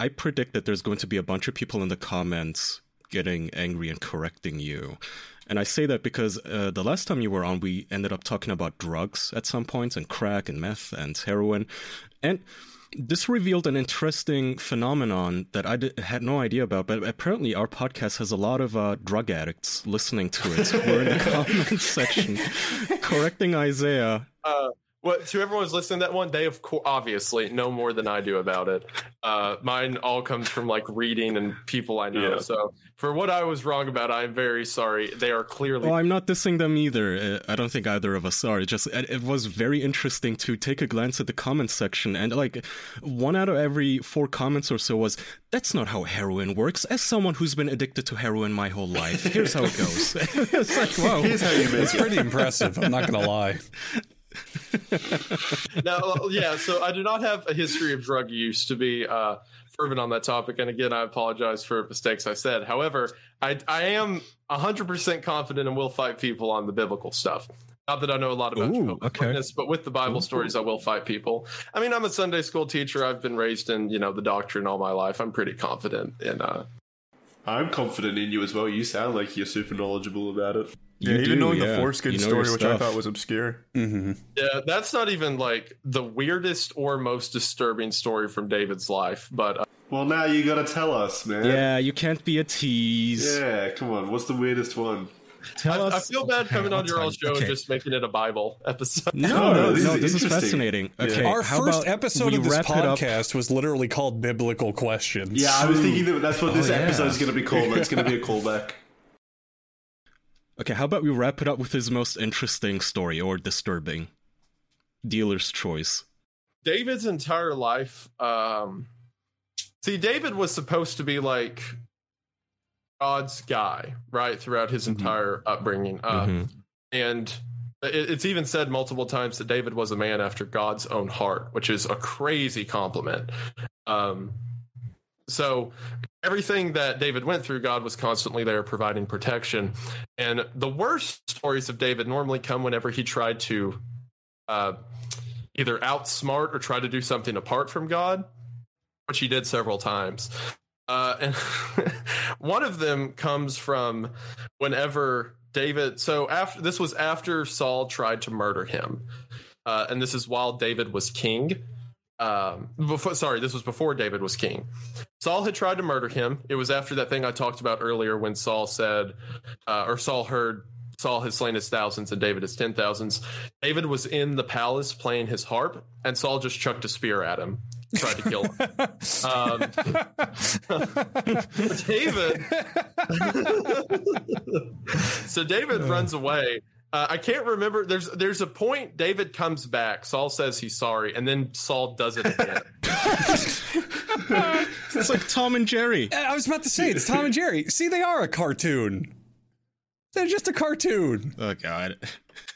I predict that there's going to be a bunch of people in the comments getting angry and correcting you. And I say that because uh, the last time you were on, we ended up talking about drugs at some points and crack and meth and heroin. And this revealed an interesting phenomenon that I did, had no idea about. But apparently, our podcast has a lot of uh, drug addicts listening to it. We're in the comments section correcting Isaiah. Uh, What to everyone who's listening to that one, they of course obviously know more than I do about it. Uh, mine all comes from like reading and people I know. Yeah. So for what I was wrong about, I'm very sorry. They are clearly Oh, I'm not dissing them either. Uh, I don't think either of us are. It just it, it was very interesting to take a glance at the comments section, and like one out of every four comments or so was, "That's not how heroin works." As someone who's been addicted to heroin my whole life, here's how it goes. it's like, wow. Here's how you make It's it. pretty impressive. I'm not gonna lie. now, yeah. So I do not have a history of drug use to be uh, fervent on that topic. And again, I apologize for mistakes I said. However, I I am hundred percent confident and will fight people on the biblical stuff. Not that I know a lot about Ooh, okay. Witness, but with the Bible stories, I will fight people. I mean, I'm a Sunday school teacher. I've been raised in you know the doctrine all my life. I'm pretty confident in uh, I'm confident in you as well. You sound like you're super knowledgeable about it. Yeah, You even do, knowing yeah. the foreskin You know story, which I thought was obscure. hmm Yeah, that's not even like the weirdest or most disturbing story from David's life, but uh, Well, now you gotta tell us, man. Yeah, you can't be a tease. Yeah, come on. What's the weirdest one? Tell I, I feel bad coming on your own show Okay. and just making it a Bible episode. No, No, no, this no. is This is interesting. fascinating. Yeah. Okay, Our first episode of this wrap it up? podcast was literally called Biblical Questions. Yeah, I was thinking that that's what this Oh, yeah. episode's gonna be called. It's gonna be a callback. Okay, how about we wrap it up with his most interesting story or disturbing? Dealer's choice. David's entire life. Um, see, David was supposed to be like God's guy, right, throughout his entire upbringing. Uh, Mhm. And it, it's even said multiple times that David was a man after God's own heart, which is a crazy compliment. Um, so everything that David went through, God was constantly there providing protection. And the worst stories of David normally come whenever he tried to uh, either outsmart or try to do something apart from God, which he did several times. Uh, and one of them comes from whenever David. So after this was after Saul tried to murder him, uh, and this is while David was king. Um, before, sorry, this was before David was king. Saul had tried to murder him. It was after that thing I talked about earlier when Saul said, uh, or Saul heard Saul has slain his thousands and David his ten thousands. David was in the palace playing his harp, and Saul just chucked a spear at him, tried to kill him. um, David. so David runs away. Uh, I can't remember. There's there's a point. David comes back. Saul says he's sorry, and then Saul does it again. It's like Tom and Jerry. I was about to say it's Tom and Jerry. See, they are a cartoon. They're just a cartoon. Oh God.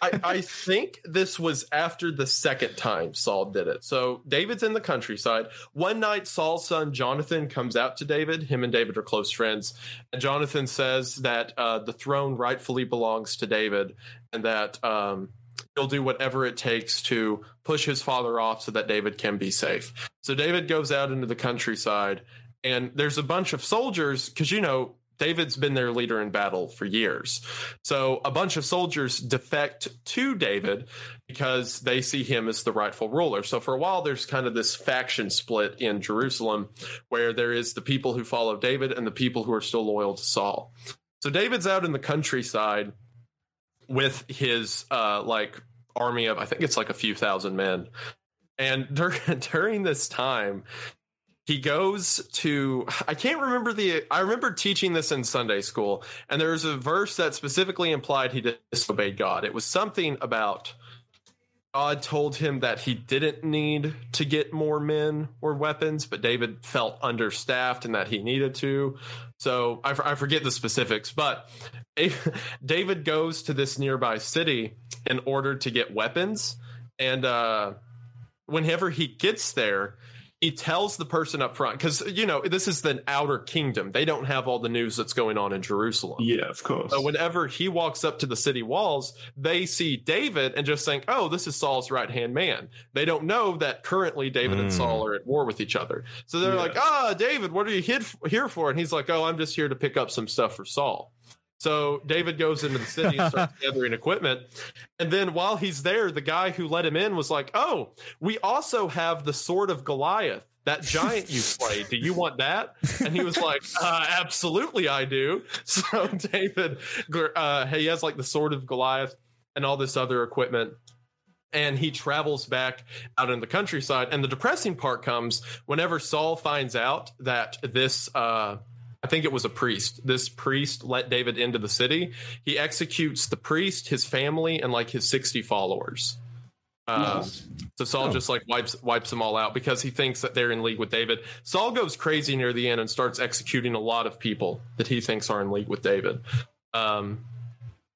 I, I think this was after the second time Saul did it. So David's in the countryside. One night, Saul's son Jonathan comes out to David. Him and David are close friends. And Jonathan says that uh, the throne rightfully belongs to David and that um, he'll do whatever it takes to push his father off so that David can be safe. So David goes out into the countryside, and there's a bunch of soldiers because, you know, David's been their leader in battle for years. So a bunch of soldiers defect to David because they see him as the rightful ruler. So for a while, there's kind of this faction split in Jerusalem where there is the people who follow David and the people who are still loyal to Saul. So David's out in the countryside with his uh, like army of, I think it's like a few thousand men. And during, during this time, he goes to i can't remember the i remember teaching this in sunday school and there was a verse that specifically implied he disobeyed god. It was something about god told him that he didn't need to get more men or weapons but david felt understaffed and that he needed to. So i, I forget the specifics but david goes to this nearby city in order to get weapons and uh whenever he gets there he tells the person up front because you know this is the outer kingdom they don't have all the news that's going on in jerusalem Yeah, of course. so whenever he walks up to the city walls they see david and just think oh this is saul's right hand man they don't know that currently david and Mm. saul are at war with each other so they're Yeah. like ah david what are you hid- here for and he's like oh i'm just here to pick up some stuff for saul so David goes into the city and starts gathering equipment. And then while he's there, the guy who let him in was like, Oh, we also have the sword of Goliath, that giant you played. Do you want that? And he was like, uh, Absolutely, I do. So David, uh, he has like the sword of Goliath and all this other equipment. and he travels back out in the countryside. And the depressing part comes whenever Saul finds out that this, uh, I think it was a priest. This priest let David into the city. He executes the priest, his family, and like his 60 followers. Uh, so Saul just like wipes wipes them all out because he thinks that they're in league with David. Saul goes crazy near the end and starts executing a lot of people that he thinks are in league with David. Um,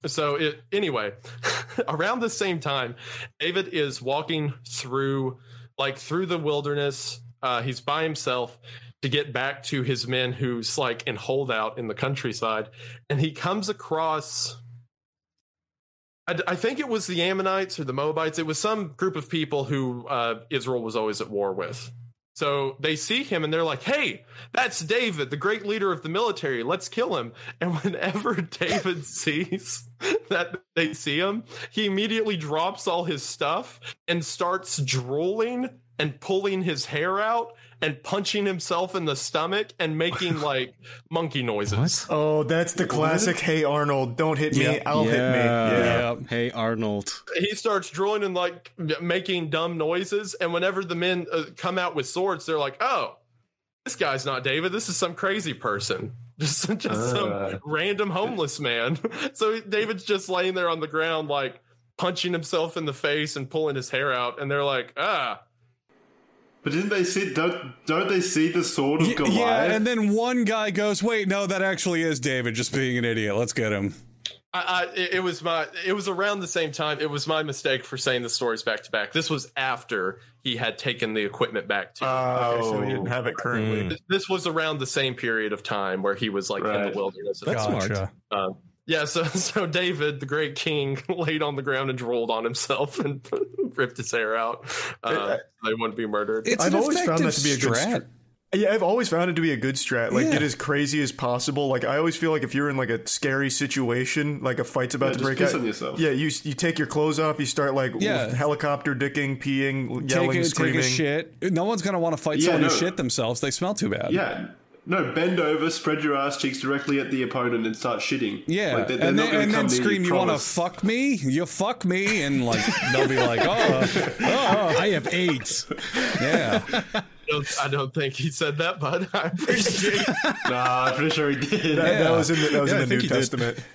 so it anyway, around the same time, David is walking through like through the wilderness. Uh, he's by himself to get back to his men who's like in holdout in the countryside, and he comes across. I, I think it was the Ammonites or the Moabites. It was some group of people who uh, Israel was always at war with. So they see him and they're like, hey, that's David, the great leader of the military. Let's kill him. And whenever David sees that they see him, he immediately drops all his stuff and starts drooling and pulling his hair out and punching himself in the stomach and making like monkey noises. Oh, that's the classic. Hey Arnold, don't hit me. Yeah. I'll hit me. Yeah. Yep. Hey Arnold. he starts drooling and like making dumb noises. And whenever the men uh, come out with swords, they're like, "Oh, this guy's not David. This is some crazy person, just just Uh. some random homeless man." so David's just laying there on the ground, like punching himself in the face and pulling his hair out. And they're like, "Ah." But didn't they see? Don't don't they see the sword of Y- Goliath? Yeah, and then one guy goes, "Wait, no, that actually is David, just being an idiot. Let's get him." I, I, it it was my. It was around the same time. It was my mistake for saying the stories back to back. This was after he had taken the equipment back to. Uh, okay, so we Oh. didn't have it currently. Mm. this was around the same period of time where he was like in the wilderness. That's smart. Gotcha. Um, yeah, so so David, the great king, laid on the ground and drooled on himself and ripped his hair out. Uh, so they wouldn't be murdered. It's I've an always found that to be a good strat. Yeah, I've always found it to be a good strat. Like Yeah. get as crazy as possible. Like I always feel like if you're in like a scary situation, like a fight's about Yeah, to break out. yourself. Yeah, you you take your clothes off, you start like Yeah. helicopter dicking, peeing, yelling, Take a, take screaming. a shit. No one's gonna want to fight Yeah, someone who shit themselves. They smell too bad. Yeah. No, bend over, spread your ass cheeks directly at the opponent, and start shitting. Yeah, Like, they- they're and then, and then scream, "You want to fuck me? You fuck me?" And like they'll be like, oh, "Oh, I have AIDS. yeah." I don't, I don't think he said that, but I appreciate it. Nah, I'm pretty sure he did. That, that Yeah. was in the, that was Yeah, in the New think he did. Testament.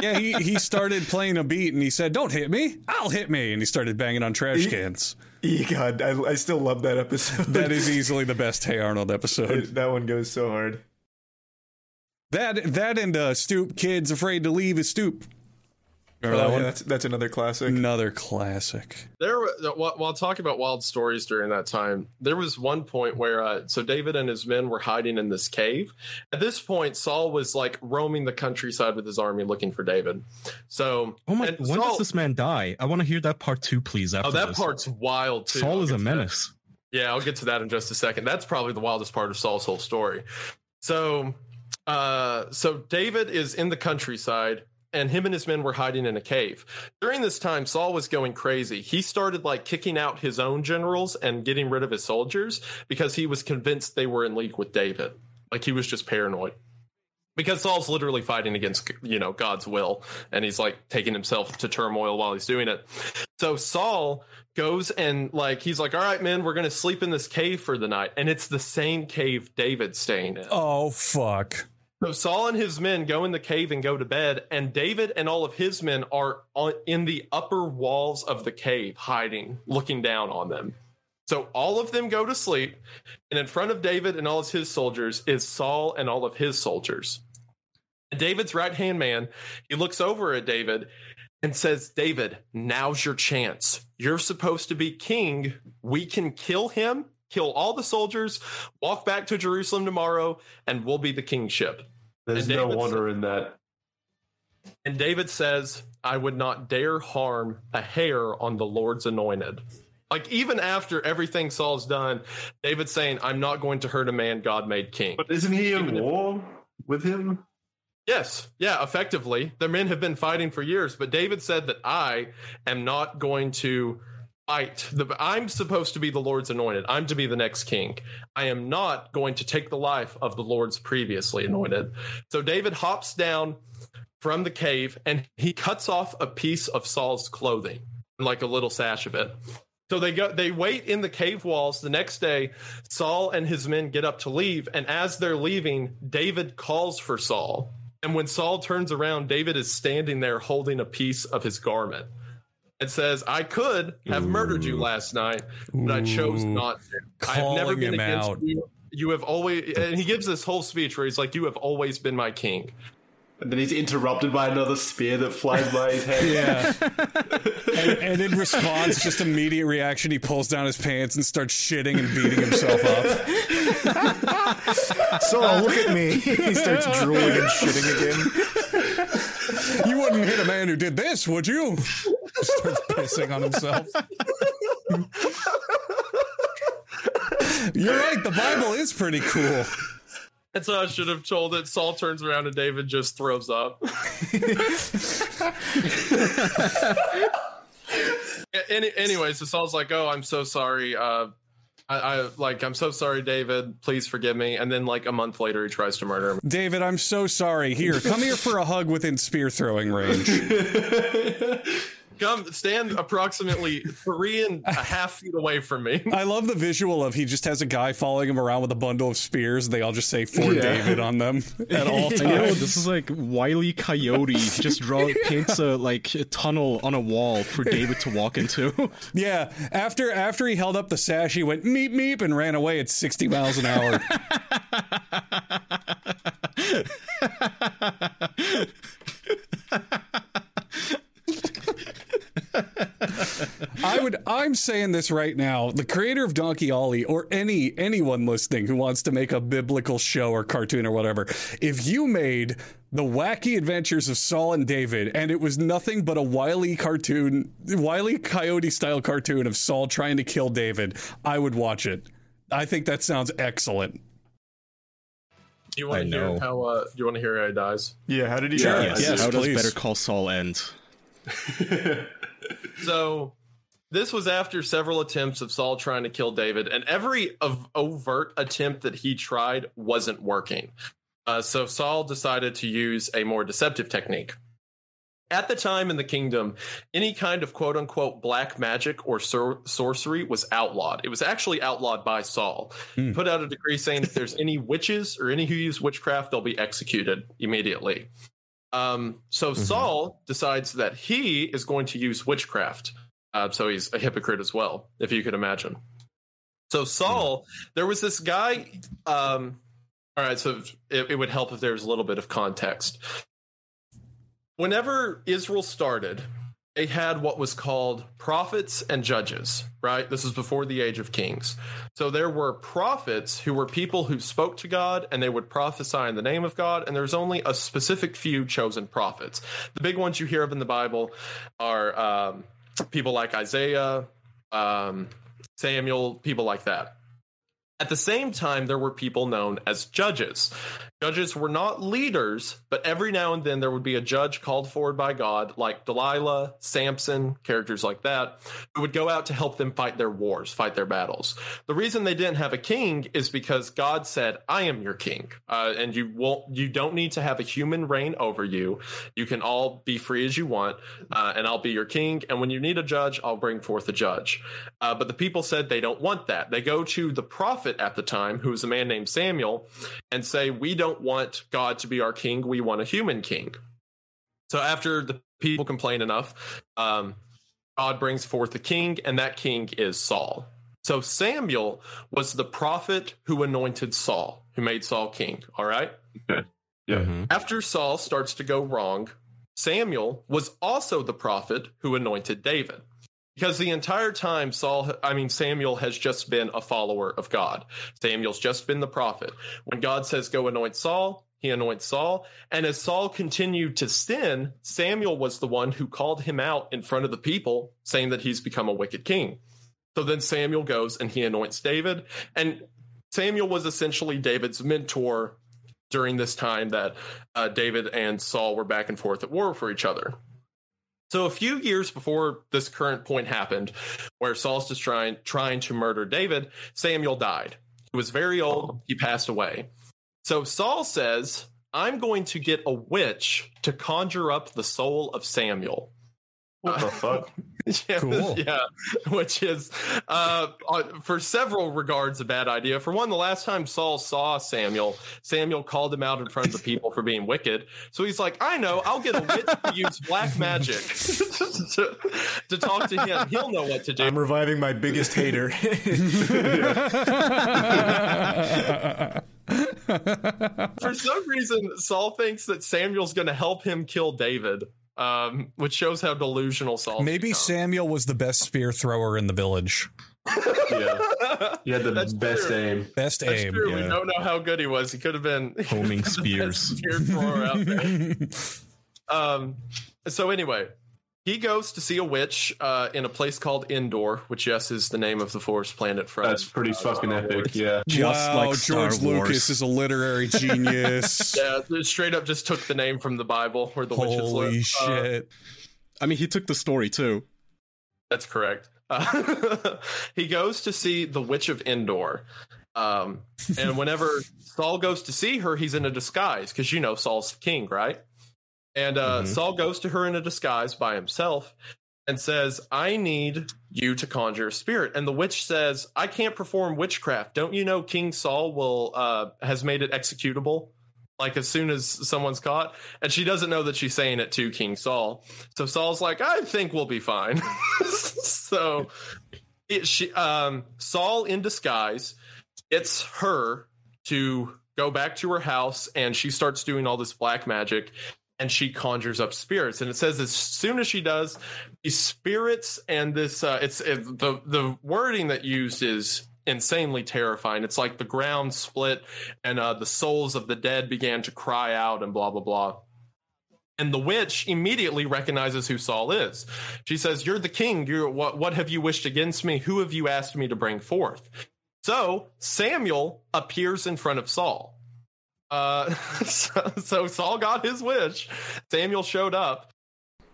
Yeah, he, he started playing a beat and he said, Don't hit me, I'll hit me. And he started banging on trash cans. Yeah, God, I, I still love that episode. That is easily the best Hey Arnold episode. that one goes so hard. That that and uh, Stoop Kids Afraid to Leave his Stoop. Remember Oh, that yeah, that's that's another classic. Another classic. There, while, while talking about wild stories during that time, there was one point where uh, so David and his men were hiding in this cave. At this point, Saul was like roaming the countryside with his army looking for David. So, Oh my! When Saul- does this man die? I want to hear that part two, please. After Oh, that this. part's wild too. Saul I'll is a to that. menace. Yeah, I'll get to that in just a second. That's probably the wildest part of Saul's whole story. So, uh, so David is in the countryside, and him and his men were hiding in a cave. During this time, Saul was going crazy. He started like kicking out his own generals and getting rid of his soldiers because he was convinced they were in league with David. Like he was just paranoid. Because Saul's literally fighting against, you know, God's will, and he's like taking himself to turmoil while he's doing it. So Saul goes and like he's like, "All right, men, we're gonna sleep in this cave for the night," and it's the same cave David's staying in. Oh fuck. So Saul and his men go in the cave and go to bed, and David and all of his men are on, in the upper walls of the cave, hiding, looking down on them. So all of them go to sleep, and in front of David and all of his soldiers is Saul and all of his soldiers. And David's right hand man, he looks over at David and says, David, now's your chance. You're supposed to be king. We can kill him, kill all the soldiers, walk back to Jerusalem tomorrow, and we'll be the kingship. There's no wonder in that. And David says, I would not dare harm a hair on the Lord's anointed. Like, even after everything Saul's done, David's saying, I'm not going to hurt a man God made king. But isn't he in Even if- war with him? Yes, yeah, effectively. The men have been fighting for years, but David said that I am not going to The, I'm supposed to be the Lord's anointed. I'm to be the next king. I am not going to take the life of the Lord's previously anointed. So David hops down from the cave and he cuts off a piece of Saul's clothing. like a little sash of it. So they go they wait in the cave walls. The next day, Saul and his men get up to leave, and as they're leaving, David calls for Saul. And when Saul turns around, David is standing there holding a piece of his garment. It says, I could have murdered you last night, but I chose not to. I have never been against out. you. You have always and he gives this whole speech where he's like, You have always been my king. And then he's interrupted by another spear that flies by his head. Yeah. and, and in response, just immediate reaction, he pulls down his pants and starts shitting and beating himself up. so oh, look at me. he starts drooling and shitting again. You wouldn't hit a man who did this, would you? Starts pissing on himself. You're right. The Bible is pretty cool. And so I should have told it. Saul turns around and David just throws up. Any, anyway, so Saul's like, "Oh, I'm so sorry. Uh, I, I like, I'm so sorry, David. Please forgive me." And then, like a month later, he tries to murder him. David, I'm so sorry. Here, come here for a hug within spear throwing range. Come, stand approximately three and a half feet away from me. I love the visual of he just has a guy following him around with a bundle of spears. They all just say for Yeah. David on them at all I know times. this is like Wiley Coyote just draw paints a like a tunnel on a wall for David to walk into. Yeah, after after he held up the sash, he went meep meep and ran away at 60 miles an hour. I would I'm saying this right now. The creator of Donkey Ollie or any anyone listening who wants to make a biblical show or cartoon or whatever, if you made the wacky adventures of Saul and David and it was nothing but a wily cartoon, wily coyote style cartoon of Saul trying to kill David, I would watch it. I think that sounds excellent. You want to hear how? Uh, you want to hear how he dies? Yeah, how did he Sure. die? Yes. Yes, How please. does Better Call Saul end? So this was after several attempts of Saul trying to kill David, and every of overt attempt that he tried wasn't working. Uh, so Saul decided to use a more deceptive technique. At the time in the kingdom, any kind of quote unquote black magic or sor- sorcery was outlawed. It was actually outlawed by Saul. He Put out a decree saying if there's any witches or any who use witchcraft, they'll be executed immediately. Um, so Saul decides that he is going to use witchcraft. Uh, so he's a hypocrite as well, if you could imagine. So Saul, there was this guy. Um, all right, so it, it would help if there was a little bit of context. Whenever Israel started, they had what was called prophets and judges, right? This is before the age of kings. So there were prophets who were people who spoke to God and they would prophesy in the name of God, and there's only a specific few chosen prophets. The big ones you hear of in the Bible are um, people like Isaiah, um, Samuel, people like that. At the same time, there were people known as judges. Judges were not leaders, but every now and then there would be a judge called forward by God, like Delilah, Samson, characters like that, who would go out to help them fight their wars, fight their battles. The reason they didn't have a king is because God said, "I am your king, uh, and you won't, you don't need to have a human reign over you. You can all be free as you want, uh, and I'll be your king. And when you need a judge, I'll bring forth a judge." Uh, but the people said they don't want that. They go to the prophet at the time, who was a man named Samuel, and say, We don't want God to be our king. We want a human king. So after the people complain enough, um, God brings forth a king, and that king is Saul. So Samuel was the prophet who anointed Saul, who made Saul king. All right. Okay. Yeah. Mhm. After Saul starts to go wrong, Samuel was also the prophet who anointed David. Because the entire time Saul I mean Samuel has just been a follower of God. Samuel's just been the prophet. When God says go anoint Saul, he anoints Saul, and as Saul continued to sin, Samuel was the one who called him out in front of the people saying that he's become a wicked king. So then Samuel goes and he anoints David and Samuel was essentially David's mentor during this time that uh, David and Saul were back and forth at war for each other. So a few years before this current point happened, where Saul's just trying trying to murder David, Samuel died. He was very old. He passed away. So Saul says, "I'm going to get a witch to conjure up the soul of Samuel." What the fuck? yeah, Cool. yeah, which is uh, for several regards a bad idea. For one, the last time Saul saw Samuel, Samuel called him out in front of the people for being wicked. So he's like, "I know, I'll get a witch to use black magic to, to talk to him. He'll know what to do." I'm reviving my biggest hater. For some reason, Saul thinks that Samuel's going to help him kill David, um, which shows how delusional Saul. Maybe Samuel was the best spear thrower in the village. Yeah, he had the That's best true. aim. Best That's aim. true. We don't know how good he was. He could have been Homing spears. spear thrower out there. Um, so anyway, he goes to see a witch uh, in a place called Endor, which yes is the name of the forest planet from. That's pretty uh, fucking Star Wars. epic. Yeah. Just wow, like Star George Wars. Lucas is a literary genius. Yeah, it straight up just took the name from the Bible where the witches Holy live. Uh, shit. I mean, he took the story too. That's correct. Uh, he goes to see the Witch of Endor. Um, and whenever Saul goes to see her, he's in a disguise because you know Saul's king, right? And uh, Mhm. Saul goes to her in a disguise by himself and says, I need you to conjure a spirit. And the witch says, I can't perform witchcraft. Don't you know King Saul will uh, has made it executable? Like as soon as someone's caught, and she doesn't know that she's saying it to King Saul. So Saul's like, I think we'll be fine. so it, she, um, Saul in disguise, it's her to go back to her house, and she starts doing all this black magic, and she conjures up spirits. And it says as soon as she does, these spirits and this, uh, it's it, the the wording that used is insanely terrifying. It's like the ground split, and uh, the souls of the dead began to cry out, and blah blah blah. And the witch immediately recognizes who Saul is. She says, "You're the king. You're what? What have you wished against me? Who have you asked me to bring forth?" So Samuel appears in front of Saul. Uh, so, so Saul got his wish. Samuel showed up.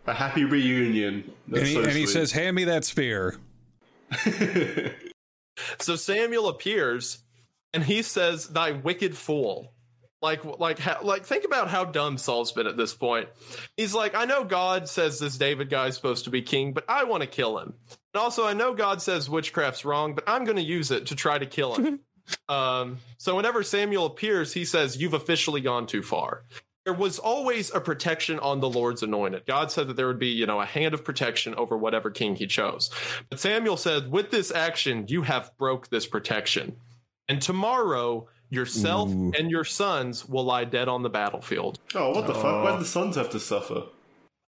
A happy reunion. That's And he, so and he says, Hand me that spear. So Samuel appears, and he says, "Thy wicked fool." Like, like, how, like, think about how dumb Saul's been at this point. He's like, I know God says this David guy is supposed to be king, but I want to kill him. And also, I know God says witchcraft's wrong, but I'm going to use it to try to kill him. um, so whenever Samuel appears, he says, "You've officially gone too far." There was always a protection on the Lord's anointed. God said that there would be, you know, a hand of protection over whatever king he chose. But Samuel said, "With this action, you have broke this protection, and tomorrow." Yourself Ooh. and your sons will lie dead on the battlefield. oh, what the fuck? Why did the sons have to suffer?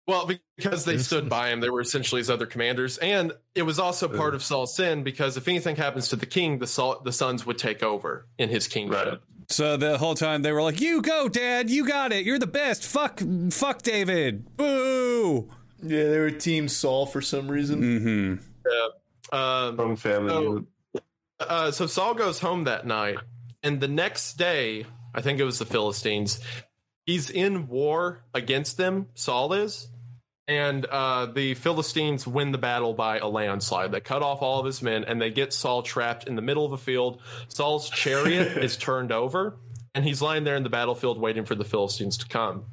Well, because they stood by him, they were essentially his other commanders, and it was also part of Saul's sin because if anything happens to the king, the Saul, the sons would take over in his kingdom. Right. So the whole time they were like, "You go, Dad. You got it. You're the best. Fuck, fuck David. Boo." yeah, they were Team Saul for some reason. Mm-hmm. Um, Wrong family. So- uh, so Saul goes home that night, and the next day, I think it was the Philistines. He's in war against them. Saul is, and uh, the Philistines win the battle by a landslide. They cut off all of his men, and they get Saul trapped in the middle of a field. Saul's chariot is turned over, and he's lying there in the battlefield waiting for the Philistines to come.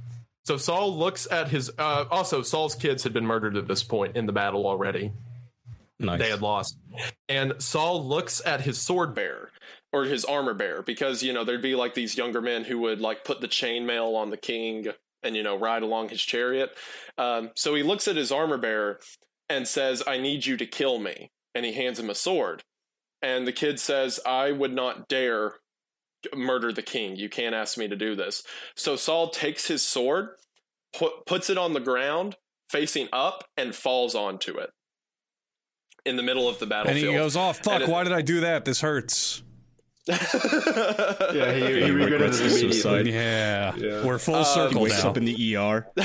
So Saul looks at his. Uh, also, Saul's kids had been murdered at this point in the battle already Nice. they had lost. And Saul looks at his sword bearer or his armor bearer because you know there'd be like these younger men who would like put the chainmail on the king and you know ride along his chariot. Um, so he looks at his armor bearer and says, "I need you to kill me," and he hands him a sword. And the kid says, "I would not dare murder the king. You can't ask me to do this." So Saul takes his sword, put, puts it on the ground facing up, and falls onto it in the middle of the battlefield. And he goes, "Oh fuck! It- Why did I do that? This hurts." Yeah, he, he He regretted regrets it his suicide. Yeah, Yeah. we're full Uh, He wakes now. up in the ER.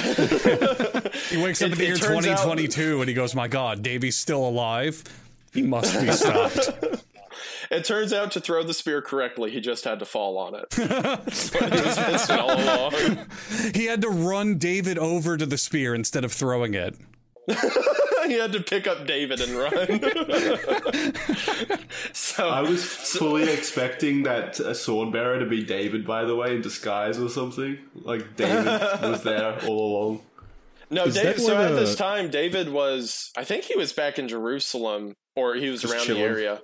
he wakes up It- in the year turns out- 2022 and he goes, "My God, Davey's still alive. He must be stopped." It turns out to throw the spear correctly, he just had to fall on it. he was all along. he had to run David over to the spear instead of throwing it. He had to pick up David and run. so I was fully expecting that a sword bearer to be David, by the way, in disguise or something. Like David was there all along. No, Is David, so where at this time, David was, I think he was back in Jerusalem or he was Just around chilling. the area.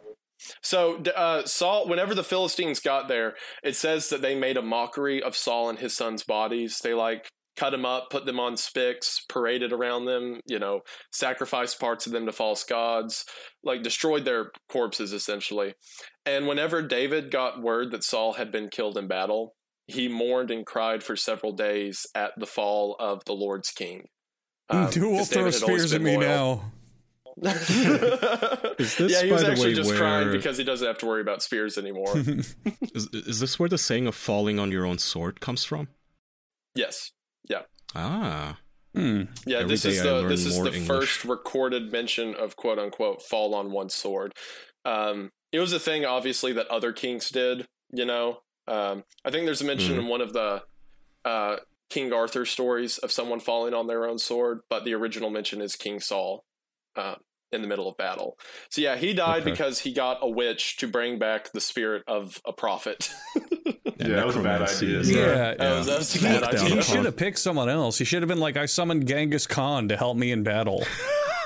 So uh, Saul, whenever the Philistines got there, it says that they made a mockery of Saul and his son's bodies. They like cut them up, put them on spicks, paraded around them, you know, sacrificed parts of them to false gods, like destroyed their corpses essentially. And whenever David got word that Saul had been killed in battle, he mourned and cried for several days at the fall of the Lord's king. Um, Who will 'cause throw David had always spears at me loyal. now? Is this, yeah, he was actually way, just crying because he doesn't have to worry about spears anymore. Is, is this where the saying of falling on your own sword comes from? yes. Ah. Hmm. Yeah, Every this is the this is the English. first recorded mention of quote unquote fall on one sword. Um, it was a thing, obviously, that other kings did. You know, um, I think there's a mention Mhm. in one of the uh, King Arthur stories of someone falling on their own sword, but the original mention is King Saul uh, in the middle of battle. So yeah, he died Okay. because he got a witch to bring back the spirit of a prophet. Yeah, that was a bad necromancy idea. is, Yeah, uh, That was- that was a He, bad idea. he should have picked someone else. He should have been like, I summoned Genghis Khan to help me in battle.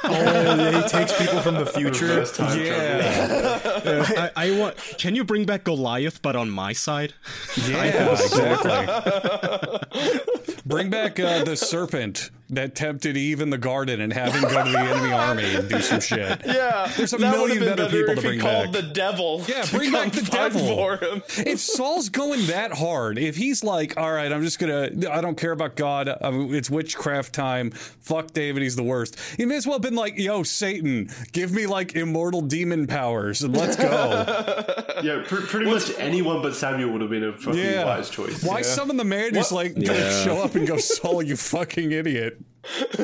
Oh, yeah, he takes people from the future. Reverse time travel. Yeah, I, I want. Can you bring back Goliath, but on my side? yeah, exactly. Bring back uh, the serpent that tempted Eve in the garden and have him go to the enemy army and do some shit. Yeah, There's a that million would've been better people if to he bring called back. the devil. Yeah, to bring back the devil. for him. if Saul's going that hard, if he's like, all right, I'm just gonna, I don't care about God, I mean, it's witchcraft time. Fuck David, he's the worst. He may as well have been like, yo, Satan, give me like immortal demon powers and let's go. Yeah, pr- pretty much anyone but Samuel would have been a fucking Yeah. wise choice. Why summon the man who's like gonna Yeah. show up and go, Saul, you fucking idiot?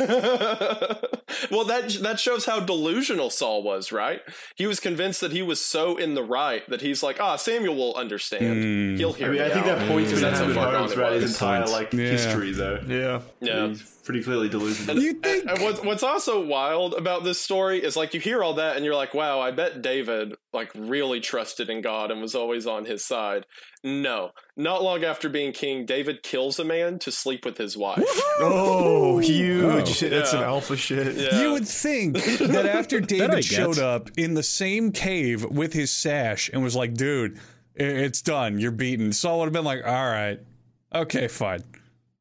well, that that shows how delusional Saul was, right? He was convinced that he was so in the right that he's like, ah, Samuel will understand. He'll hear I mean, me I think out." that point's Because been that's how hammered far home gone it throughout his entire like Yeah. history, though. Yeah. Yeah. He's pretty clearly delusional. You think? And what's, what's also wild about this story is like you hear all that and you're like, wow, I bet David like really trusted in God and was always on his side. No, not long after being king, David kills a man to sleep with his wife. Oh, huge. Oh. Shit, That's an alpha shit. Yeah. You would think that after David get. showed up in the same cave with his sash and was like, dude, it's done. You're beaten. Saul would have been like, all right. Okay, fine.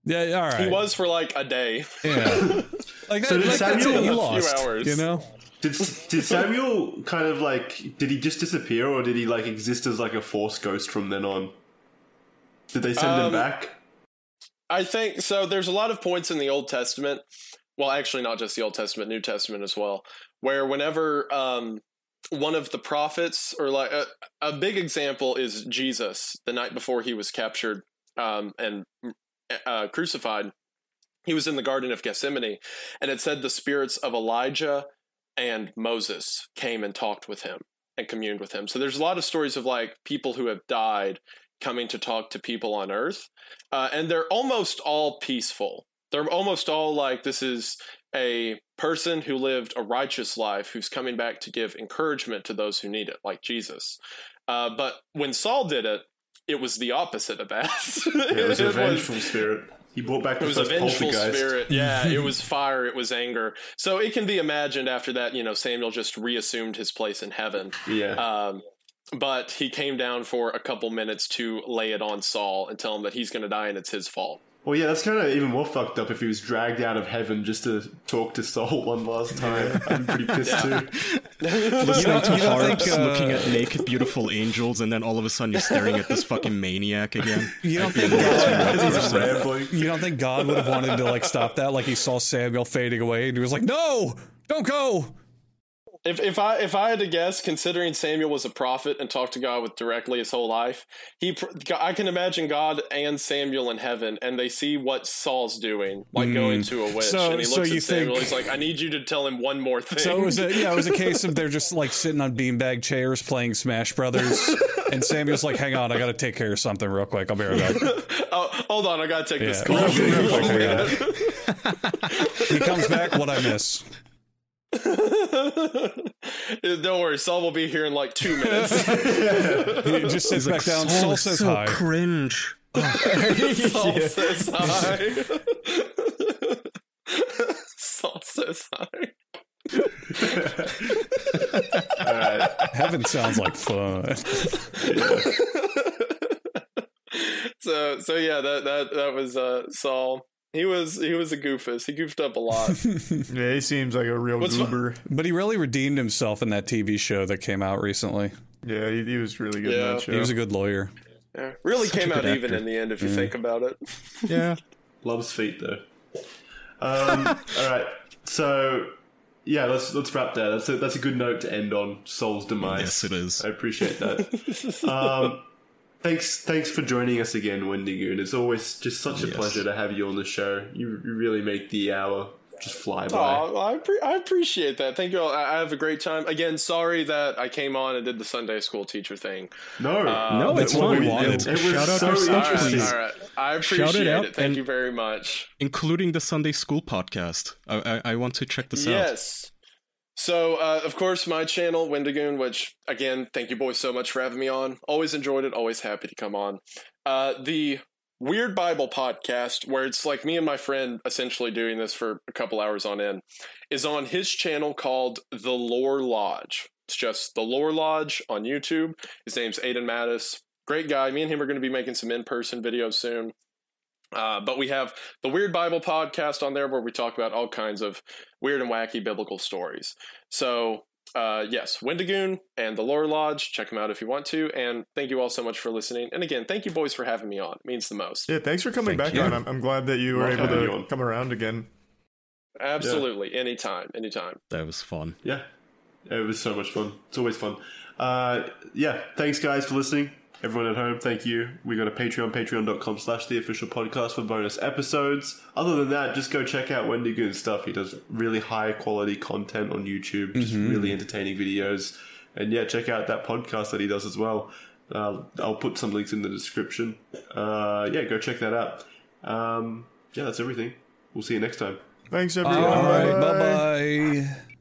Yeah, all right. He was for like a day. Yeah. Like, So did like Samuel- it. You A few lost. hours. You know? Did did Samuel kind of like did he just disappear or did he like exist as like a force ghost from then on? Did they send him Um, back? I think so. There's a lot of points in the Old Testament. Well, actually, not just the Old Testament, New Testament as well, where whenever um, one of the prophets, or like a, a big example is Jesus, the night before he was captured um, and uh, crucified, he was in the Garden of Gethsemane, and it said the spirits of Elijah and Moses came and talked with him and communed with him. So there's a lot of stories of like people who have died coming to talk to people on earth uh, and they're almost all peaceful. They're almost all like this is a person who lived a righteous life who's coming back to give encouragement to those who need it, like Jesus. Uh, but when Saul did it, it was the opposite of that. it was a It was- vengeful spirit. He brought back it the was a vengeful spirit. Yeah, it was fire. It was anger. So it can be imagined after that, you know, Samuel just reassumed his place in heaven. Yeah. Um, but he came down for a couple minutes to lay it on Saul and tell him that he's going to die and it's his fault. Well, yeah, that's kind of even more fucked up if he was dragged out of heaven just to talk to Saul one last time. I'm pretty pissed too. Listening to harps, think, uh, looking at naked, beautiful angels, and then all of a sudden you're staring at this fucking maniac again. You don't think a God- too much He's person. rambling. You don't think God would have wanted to like stop that? Like he saw Samuel fading away and he was like, no, don't go. If if I if I had to guess, considering Samuel was a prophet and talked to God with directly his whole life, he I can imagine God and Samuel in heaven, and they see what Saul's doing, like hmm. going to a witch, So- and he looks you at Samuel. think- He's like, "I need you to tell him one more thing." So it was a yeah, it was a case of they're just like sitting on beanbag chairs playing Smash Brothers, and Samuel's like, "Hang on, I got to take care of something real quick. I'll be right back." oh, hold on, I gotta take this call. Real quick, I got it. he comes back. What I miss? Don't worry, Saul will be here in like two minutes. He just sits back down. Saul says so hi. cringe. Saul says hi. so sorry. All right. Heaven sounds like fun. so so yeah, that that that was uh, Saul. He was he was a goofus. He goofed up a lot. Yeah, he seems like a real What's fu- goober. but he really redeemed himself in that TV show that came out recently. Yeah, he, he was really good in Yeah. that show. He was a good lawyer. Yeah, really Such came out good even in the end if you think about it. Yeah. Loves feet though. Um, all right. So yeah, let's let's wrap there. That's a, that's a good note to end on. Saul's demise. Yes, it is. I appreciate that. um, thanks thanks for joining us again, Wendigoon. It's always just such a Yes. pleasure to have you on the show. You, you really make the hour just fly by. Aw, I, pre- I appreciate that. Thank you all. I, I have a great time. Again, sorry that I came on and did the Sunday school teacher thing. No, Uh, No, it's what we fine. wanted. It- It was Shout out so our stuff, All right, please. all right. I Shout appreciate it out it. Thank you very much. Including the Sunday school podcast. I, I, I want to check this out. Yes. So, uh, of course, my channel, Wendigoon, which, again, thank you boys so much for having me on. Always enjoyed it. Always happy to come on. Uh, the Weird Bible podcast, where it's like me and my friend essentially doing this for a couple hours on end, is on his channel called The Lore Lodge. It's just The Lore Lodge on YouTube. His name's Aiden Mattis. Great guy. Me and him are going to be making some in person videos soon. Uh, but we have the Weird Bible podcast on there where we talk about all kinds of weird and wacky biblical stories. So, uh, yes, Wendigoon and the Lore Lodge. Check them out if you want to. And thank you all so much for listening. And again, thank you, boys, for having me on. It means the most. yeah, thanks for coming Thank back you. on. I'm, I'm glad that you were Love able to come around again. Absolutely. Anytime. Anytime. That was fun. Yeah, it was so much fun. It's always fun. Uh, yeah, thanks guys for listening. Everyone at home, thank you. We got a Patreon, patreon.com slash the official podcast for bonus episodes. Other than that, just go check out Wendigoon's stuff. He does really high quality content on YouTube, just really entertaining videos. And yeah, check out that podcast that he does as well. Uh, I'll put some links in the description. Uh, yeah, go check that out. Um, yeah, that's everything. We'll see you next time. Thanks, everyone. All right, Bye-bye. bye bye.